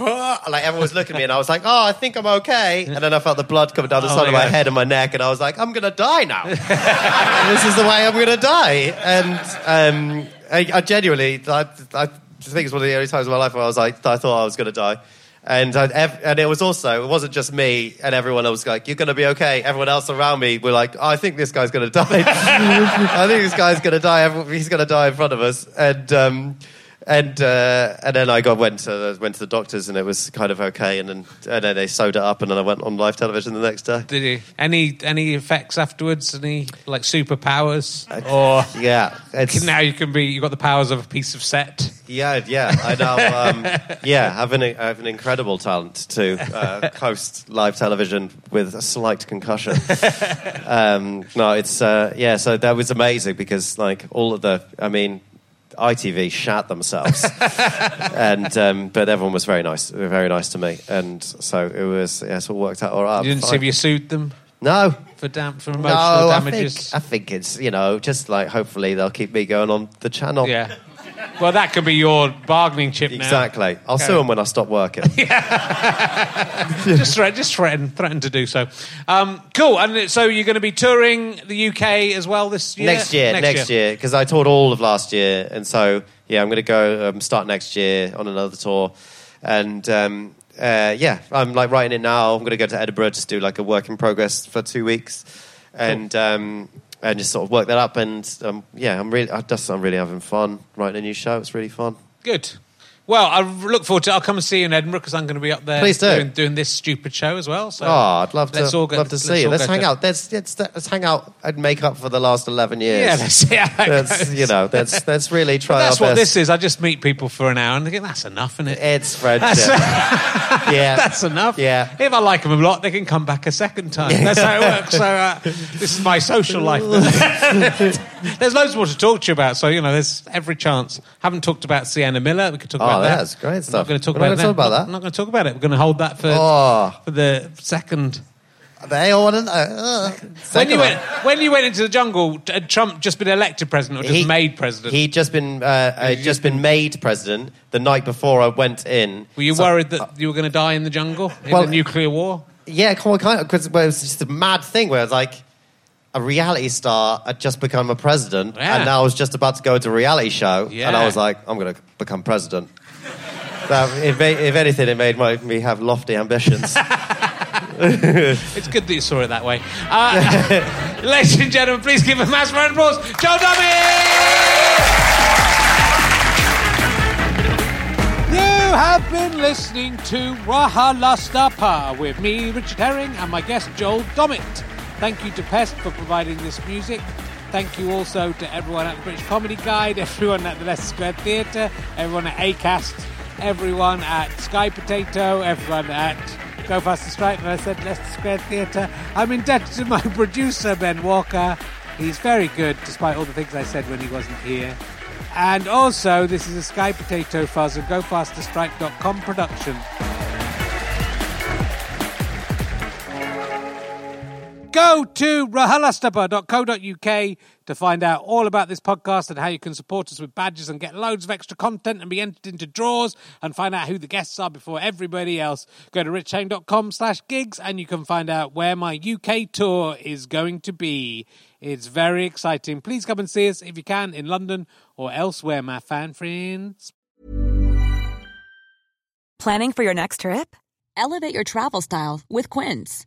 "Ah," like everyone was looking at me, and I was like, "Oh, I think I'm okay." And then I felt the blood coming down the Oh, side of my yeah. head and my neck, and I was like, "I'm gonna die now. (laughs) this is the way I'm gonna die." And um, I, I genuinely, I, I think it's one of the only times in my life where I was like, I thought I was gonna die. And I, and it was also it wasn't just me and everyone else like you're gonna be okay. Everyone else around me were like, oh, I think this guy's gonna die. (laughs) I think this guy's gonna die. He's gonna die in front of us. And um, and uh, and then I got went to went to the doctors and it was kind of okay. And then and then they sewed it up and then I went on live television the next day. did you any any effects afterwards? Any like superpowers or? Yeah, Now you can be. You got the powers of a piece of set. Yeah, yeah. I now, um, yeah, have an, have an incredible talent to uh, (laughs) host live television with a slight concussion. (laughs) Um, no, it's uh, yeah. So that was amazing because like all of the, I mean, ITV shat themselves, (laughs) and um, but everyone was very nice, very nice to me, and so it was. Yeah, it all worked out all right. You didn't see if you sued them No. for dam- for No, emotional I damages. think, I think it's you know just like hopefully they'll keep me going on the channel. Yeah. Well, that could be your bargaining chip now. Exactly. I'll Okay. sue them when I stop working. (laughs) just threaten, just threaten, threaten to do so. Um, cool. And so you're going to be touring the UK as well this year. Next year, next, year, because I toured all of last year, and so yeah, I'm going to go um, start next year on another tour, and um, uh, yeah, I'm like writing it now. I'm going to go to Edinburgh just do like a work in progress for two weeks, and um, and just sort of work that up, and um, yeah, I'm really, I just I'm really having fun writing a new show. It's really fun. Good. Well, I look forward to. I'll come and see you in Edinburgh because I'm going to be up there. Please do. doing, doing this stupid show as well. So oh, I'd love to, let's all go, love to see you. Let's hang to- out. Let's, let's let's hang out and make up for the last eleven years. Yeah, let's see how that That's you know, that's that's really try That's what best. this is. I just meet people for an hour and think that's enough, isn't it? It's (laughs) friendship. yeah, (laughs) That's enough. Yeah. If I like them a lot, they can come back a second time. That's how it (laughs) works. So uh, this is my social life. there's loads more to talk to you about. So you know, there's every chance. Haven't talked about Sienna Miller. We could talk Oh, about that. that's great stuff. not going to talk We're not about talk about that. I'm not going to talk about it. We're going to hold that for Oh. for the second. They all want to know. Uh, When you went when you went into the jungle, had Trump just been elected president or just He- made president? He'd just been uh, uh, just been made president the night before I went in. were you So- worried that you were going to die in the jungle in Well- a nuclear war? Yeah, kind of, because it was just a mad thing where it's like a reality star had just become a president, Yeah. and now I was just about to go to a reality show, and I was like, I'm going to become president. That, it made, if anything, it made my, me have lofty ambitions. (laughs) It's good that you saw it that way. Uh, (laughs) ladies and gentlemen, please give a massive round of applause, Joel Dommett! You have been listening to Raha Rahalastapa with me, Richard Herring, and my guest, Joel Dommett. Thank you to Pest for providing this music. Thank you also to everyone at the British Comedy Guide, (laughs) everyone at the Leicester Square Theatre, everyone at ACAST, everyone at Sky Potato, everyone at Go Faster and I said Leicester Square Theatre. I'm indebted to my (laughs) producer, Ben Walker. He's very good, despite all the things I said when he wasn't here. And also, this is a Sky Potato Fuzz and GoFasterStripe.com production. Go to rahalastapa.co.uk to find out all about this podcast and how you can support us with badges and get loads of extra content and be entered into draws and find out who the guests are before everybody else. Go to richardherring.com slash gigs and you can find out where my UK tour is going to be. It's very exciting. Please come and see us if you can in London or elsewhere, my fan friends. Planning for your next trip? Elevate your travel style with Quince.